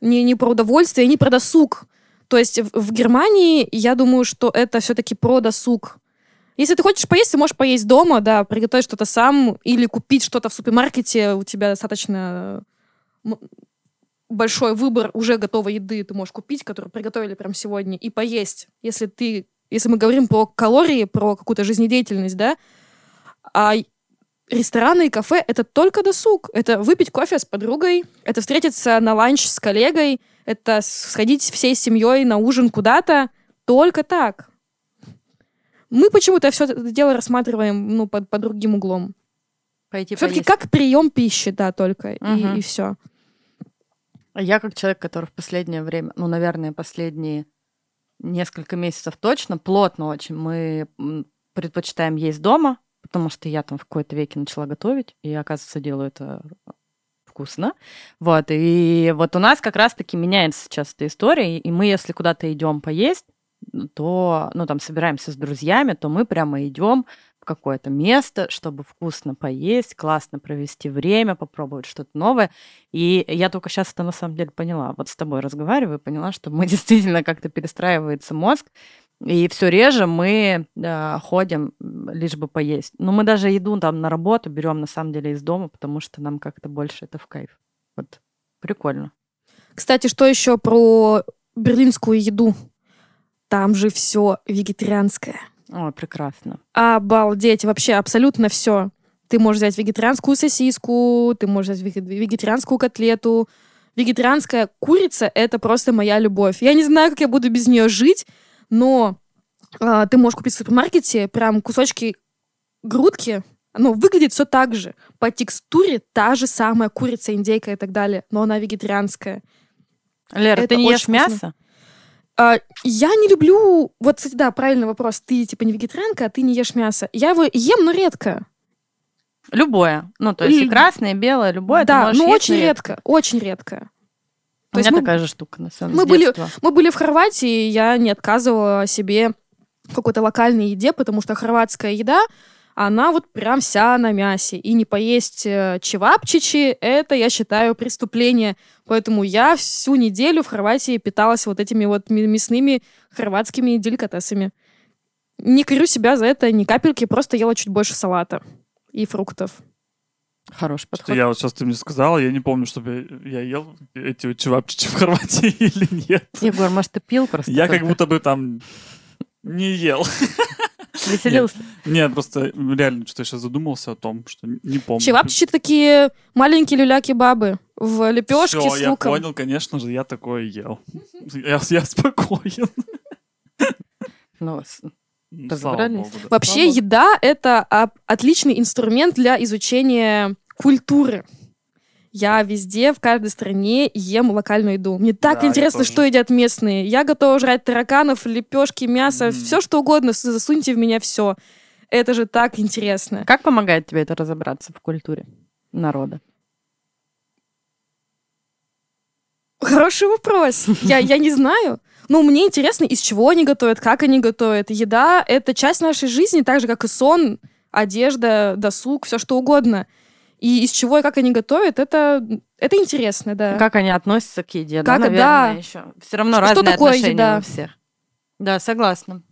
не, не про удовольствие, не про досуг. То есть в, в Германии, я думаю, что это все-таки про досуг. Если ты хочешь поесть, ты можешь поесть дома, да, приготовить что-то сам или купить что-то в супермаркете, у тебя достаточно большой выбор уже готовой еды ты можешь купить, которую приготовили прямо сегодня, и поесть. Если ты, если мы говорим про калории, про какую-то жизнедеятельность, да, а рестораны и кафе — это только досуг. Это выпить кофе с подругой, это встретиться на ланч с коллегой, это сходить всей семьей на ужин куда-то. Только так. Мы почему-то все это дело рассматриваем ну, под, под другим углом.
Пойти
Все-таки как прием пищи, да, только.
Мгм.
И, и все.
Я как человек, который в последнее время, ну, наверное, последние несколько месяцев точно, плотно очень, мы предпочитаем есть дома, потому что я там в какой-то веке начала готовить, и, оказывается, делаю это вкусно. Вот, и вот у нас как раз-таки меняется сейчас эта история, и мы, если куда-то идем поесть, то, ну, там, собираемся с друзьями, то мы прямо идем в какое-то место, чтобы вкусно поесть, классно провести время, попробовать что-то новое. И я только сейчас это на самом деле поняла. Вот с тобой разговариваю, поняла, что мы <laughs> действительно как-то перестраивается мозг, и все реже мы э, ходим лишь бы поесть. Но мы даже еду там на работу берем на самом деле из дома, потому что нам как-то больше это в кайф. Вот прикольно.
Кстати, что еще про берлинскую еду? Там же все вегетарианское.
О, прекрасно.
Обалдеть, вообще абсолютно все. Ты можешь взять вегетарианскую сосиску, ты можешь взять веге- вегетарианскую котлету. Вегетарианская курица — это просто моя любовь. Я не знаю, как я буду без нее жить, но а, ты можешь купить в супермаркете прям кусочки грудки, но выглядит все так же. По текстуре та же самая курица, индейка и так далее, но она вегетарианская.
Лера,
Это
ты не ешь
вкусно.
мясо?
А, я не люблю... Вот, кстати, да, правильный вопрос. Ты, типа, не вегетарианка, а ты не ешь мясо. Я его ем, но редко.
Любое. Ну, то есть и красное, и белое, любое.
да, но очень
и-
редко, очень редко.
У меня
мы-
такая же штука, на самом
мы
деле, с
были-. Мы были в Хорватии, и я не отказывала себе в какой-то локальной еде, потому что хорватская еда, она вот прям вся на мясе. И не поесть э, чевапчичи, это, я считаю, преступление. Поэтому я всю неделю в Хорватии питалась вот этими вот ми- мясными хорватскими деликатесами. Не корю себя за это ни капельки, просто ела чуть больше салата и фруктов.
Хороший
Что
подход.
я вот сейчас ты мне сказала, я не помню, чтобы я ел эти чевапчичи в Хорватии <laughs> или нет.
Егор, может, ты пил просто?
Я как
только?
будто бы там не ел. <laughs>
Веселился.
Нет, просто реально что-то я сейчас задумался о том, что не помню.
Чевапчичи такие маленькие люля-кебабы в лепешке
Всё,
с
я
луком.
понял, конечно же, я такое ел. Я, я спокоен.
Ну,
Ну,
Разобрались?
слава богу, да.
Вообще еда — это отличный инструмент для изучения культуры. Я везде, в каждой стране ем локальную еду. Мне так
Да,
интересно, что едят местные. Я готова жрать тараканов, лепешки, мясо,
Мгм.
все что угодно. Засуньте в меня все. Это же так интересно.
Как помогает тебе это разобраться в культуре народа?
Хороший вопрос. Я, я не знаю. Но мне интересно, из чего они готовят, как они готовят. Еда — это часть нашей жизни, так же, как и сон, одежда, досуг, все что угодно. И из чего и как они готовят, это, это интересно, да.
Как они относятся к еде?
Как-
да, наверное,
да.
еще. Все равно
Что
разные
такое
отношения
еда?
у всех. Да, согласна.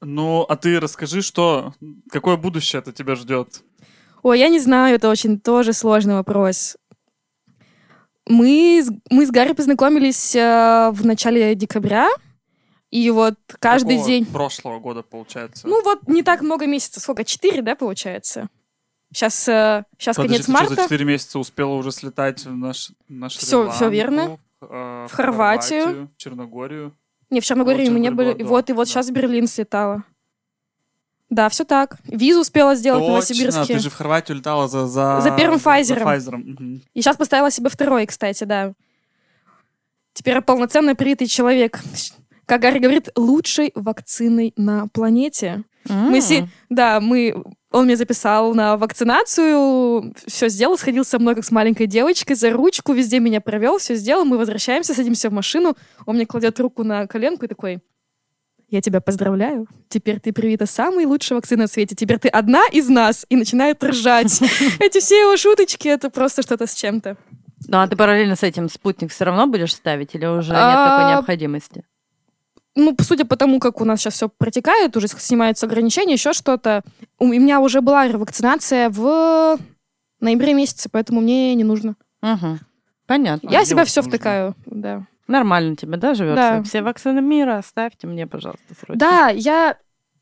Ну, а ты расскажи, что, какое будущее это тебя ждет?
Ой, я не знаю, это очень тоже сложный вопрос. Мы с, мы с Гарри познакомились э, в начале декабря, и вот каждый
Какого
день...
Прошлого года, получается.
Ну вот не так много месяцев, сколько? Четыре, да, получается? Сейчас, сейчас
Подожди,
конец
ты что,
марта.
за 4 месяца успела уже слетать в наш, на
Всё- всё
Шри-Ланку,
верно.
э,
В Хорватию.
в Черногорию.
Не, в Черногории
Вот,
не
Черногория
были.
была,
вот, и вот
да.
сейчас в Берлин слетала. Да, все так. Визу успела сделать в
Точно,
Новосибирске.
ты же в Хорватию летала за... За,
За первым Файзером.
Файзером. мгм.
И сейчас поставила себе второй, кстати, да. Теперь я полноценный привитый человек. Как Гарри говорит, лучшей вакциной на планете. Мы си- Да, мы... Он меня записал на вакцинацию, все сделал, сходил со мной как с маленькой девочкой за ручку, везде меня провел, все сделал, мы возвращаемся, садимся в машину, он мне кладет руку на коленку и такой, я тебя поздравляю, теперь ты привита самой лучшей вакциной на свете, теперь ты одна из нас, и начинает ржать. <laughs> Эти все его шуточки, это просто что-то с чем-то.
Ну, а ты параллельно с этим спутник все равно будешь ставить или уже нет
А,
такой необходимости?
Ну, судя по тому, как у нас сейчас все протекает, уже снимаются ограничения, еще что-то. У меня уже была ревакцинация в ноябре месяце, поэтому мне не нужно.
Угу. Понятно.
Я
А
себя
делать
все
нужно.
втыкаю, да.
Нормально тебе, да, живется?
Да.
Все вакцины мира оставьте мне, пожалуйста, срочно.
Да, я,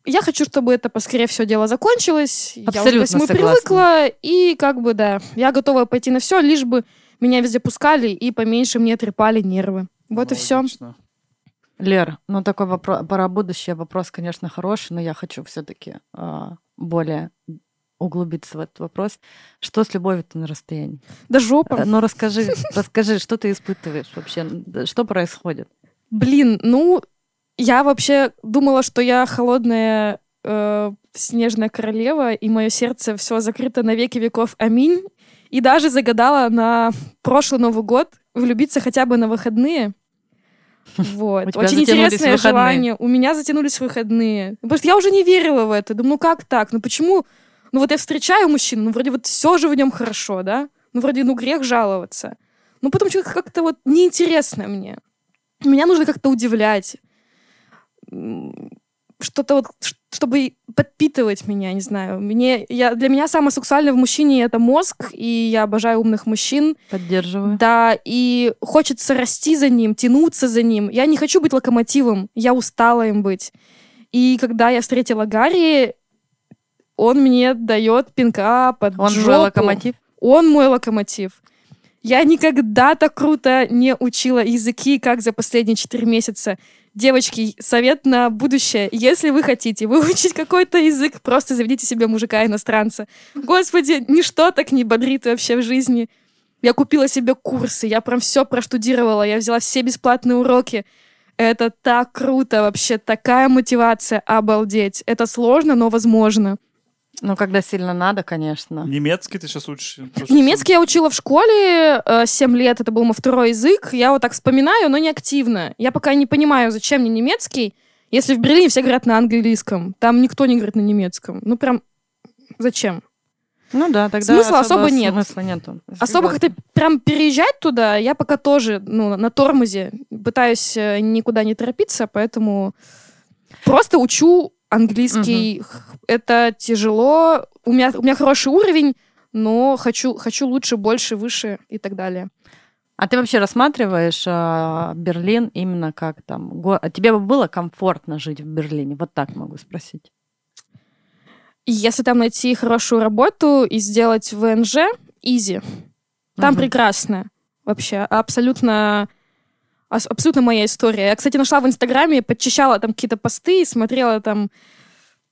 я хочу, чтобы это поскорее все дело закончилось. я уже
Абсолютно
к всему
согласна.
привыкла, и как бы, да, я готова пойти на все, лишь бы меня везде пускали и поменьше мне трепали нервы. Вот и все.
Логично.
Лер, ну такой вопрос про будущее вопрос, конечно, хороший, но я хочу все-таки более углубиться в этот вопрос. Что с любовью-то на расстоянии?
Да жопа.
Э, Ну расскажи, расскажи, что ты испытываешь вообще, что происходит?
Блин, ну, я вообще думала, что я холодная э, снежная королева, и мое сердце все закрыто на веки веков. Аминь. И даже загадала на прошлый Новый год влюбиться хотя бы на выходные. Вот. Очень интересное
выходные.
желание. У меня затянулись выходные. Потому что я уже не верила в это. Думаю, ну как так? Ну почему? Ну вот я встречаю мужчину, ну вроде вот все же в нем хорошо, да? Ну вроде, ну грех жаловаться. Ну потому что как-то вот неинтересно мне. Меня нужно как-то удивлять. Что-то вот, чтобы подпитывать меня, не знаю. Мне, я, для меня самое сексуальное в мужчине — это мозг, и я обожаю умных мужчин.
Поддерживаю.
Да, и хочется расти за ним, тянуться за ним. Я не хочу быть локомотивом, я устала им быть. И когда я встретила Гарри, он мне дает пинка под
Он
жопу.
твой локомотив?
Он мой локомотив. Я никогда так круто не учила языки, как за последние 4 месяца. Девочки, совет на будущее. Если вы хотите выучить какой-то язык, просто заведите себе мужика-иностранца. Господи, ничто так не бодрит вообще в жизни. Я купила себе курсы, я прям все проштудировала, я взяла все бесплатные уроки. Это так круто вообще, такая мотивация, обалдеть. Это сложно, но возможно.
Ну, когда сильно надо, конечно.
Немецкий ты сейчас учишь?
Немецкий я учила в школе э, 7 лет, это был мой второй язык. Я вот так вспоминаю, но не активно. Я пока не понимаю, зачем мне немецкий, если в Берлине все говорят на английском. Там никто не говорит на немецком. Ну, прям зачем?
Ну да, тогда
Смысла особо нет.
Смысла нету.
Особо как-то прям переезжать туда, я пока тоже ну, на тормозе. Пытаюсь э, никуда не торопиться, поэтому просто учу английский. Это тяжело. У меня, у меня хороший уровень, но хочу, хочу лучше, больше, выше и так далее.
А ты вообще рассматриваешь а, Берлин именно как там? Го... Тебе бы было комфортно жить в Берлине? Вот так могу спросить.
Если там найти хорошую работу и сделать ВНЖ, изи. Там
Мгм.
прекрасно. Вообще, абсолютно абсолютно моя история. Я, кстати, нашла в Инстаграме, подчищала там какие-то посты и смотрела там,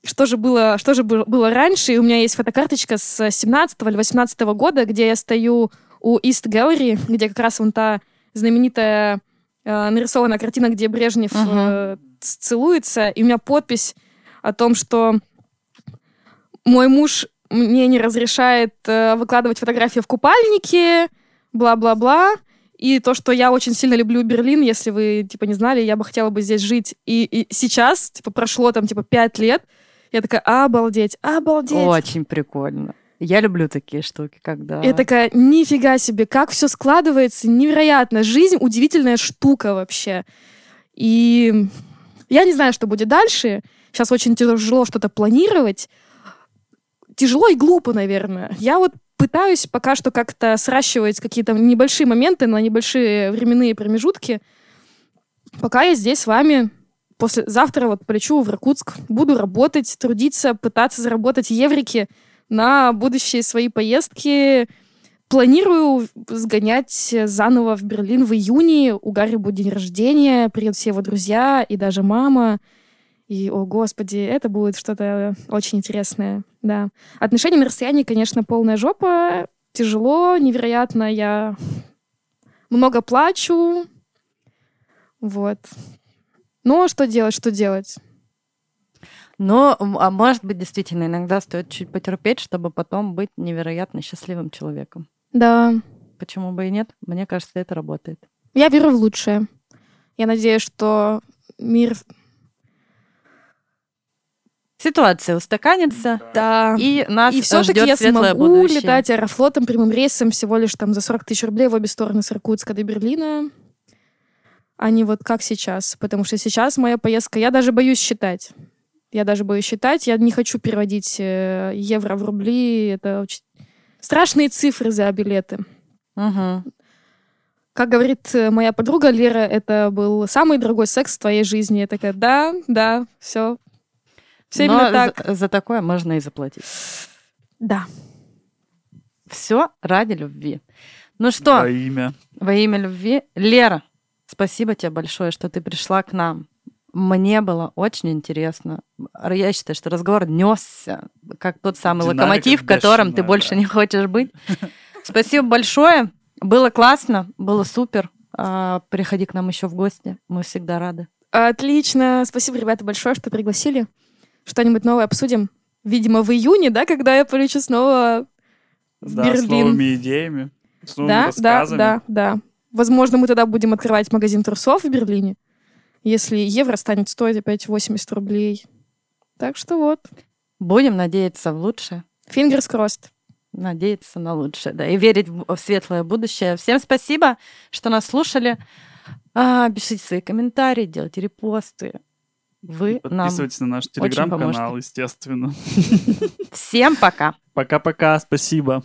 что же было, что же было, раньше. И у меня есть фотокарточка с 17 или 18 года, где я стою у East Gallery, где как раз вон та знаменитая э, нарисованная картина, где Брежнев
Мгм.
э, целуется. И у меня подпись о том, что мой муж мне не разрешает э, выкладывать фотографии в купальнике, бла-бла-бла. И то, что я очень сильно люблю Берлин, если вы, типа, не знали, я бы хотела бы здесь жить. И, и сейчас, типа, прошло там, типа, пять лет, я такая, обалдеть, обалдеть.
Очень прикольно. Я люблю такие штуки, когда...
Я такая, нифига себе, как все складывается, невероятно. Жизнь удивительная штука вообще. И я не знаю, что будет дальше. Сейчас очень тяжело что-то планировать. Тяжело и глупо, наверное. Я вот пытаюсь пока что как-то сращивать какие-то небольшие моменты на небольшие временные промежутки. Пока я здесь с вами, после завтра вот полечу в Иркутск, буду работать, трудиться, пытаться заработать еврики на будущие свои поездки. Планирую сгонять заново в Берлин в июне. У Гарри будет день рождения, приедут все его друзья и даже мама. И, о господи, это будет что-то очень интересное, да. Отношения на расстоянии, конечно, полная жопа. Тяжело, невероятно. Я много плачу. Вот. Но что делать, что делать?
Но, а может быть, действительно, иногда стоит чуть потерпеть, чтобы потом быть невероятно счастливым человеком.
Да,
Почему бы и нет? Мне кажется, это работает.
я верю в лучшее. Я надеюсь, что мир...
Ситуация устаканится,
Да.
и нас
И все-таки
ждет
я
светлое
смогу
будущее.
летать аэрофлотом прямым рейсом всего лишь там за 40 тысяч рублей в обе стороны с Иркутска до Берлина, а не вот как сейчас. Потому что сейчас моя поездка, я даже боюсь считать. Я даже боюсь считать. Я не хочу переводить э, евро в рубли. Это очень страшные цифры за билеты.
Мгм.
Как говорит э, моя подруга Лера, это был самый дорогой секс в твоей жизни. Я такая, да, да, все. Все
Но
именно так.
За, за такое можно и заплатить.
Да.
Все ради любви. Ну что,
Во имя.
во имя любви. Лера, спасибо тебе большое, что ты пришла к нам. Мне было очень интересно. Я считаю, что разговор несся, как тот самый
Динамика
локомотив, в котором ты больше
да.
не хочешь быть. Спасибо большое. Было классно, было супер. А, Приходи к нам еще в гости. Мы всегда рады.
Отлично. Спасибо, ребята, большое, что пригласили. Что-нибудь новое обсудим. Видимо, в июне, да, когда я полечу снова в
да, с
Берлин.
новыми идеями, с новыми
да, да,
рассказами.
да, да. Возможно, мы тогда будем открывать магазин трусов в Берлине, если евро станет стоить опять 80 рублей. Так что вот.
Будем надеяться в лучшее.
Fingers crossed.
Надеяться на лучшее, да, и верить в в светлое будущее. Всем спасибо, что нас слушали. А, пишите свои комментарии, делайте репосты. Вы нам...
Подписывайтесь на наш телеграм-канал, естественно.
Всем пока!
Пока-пока, спасибо.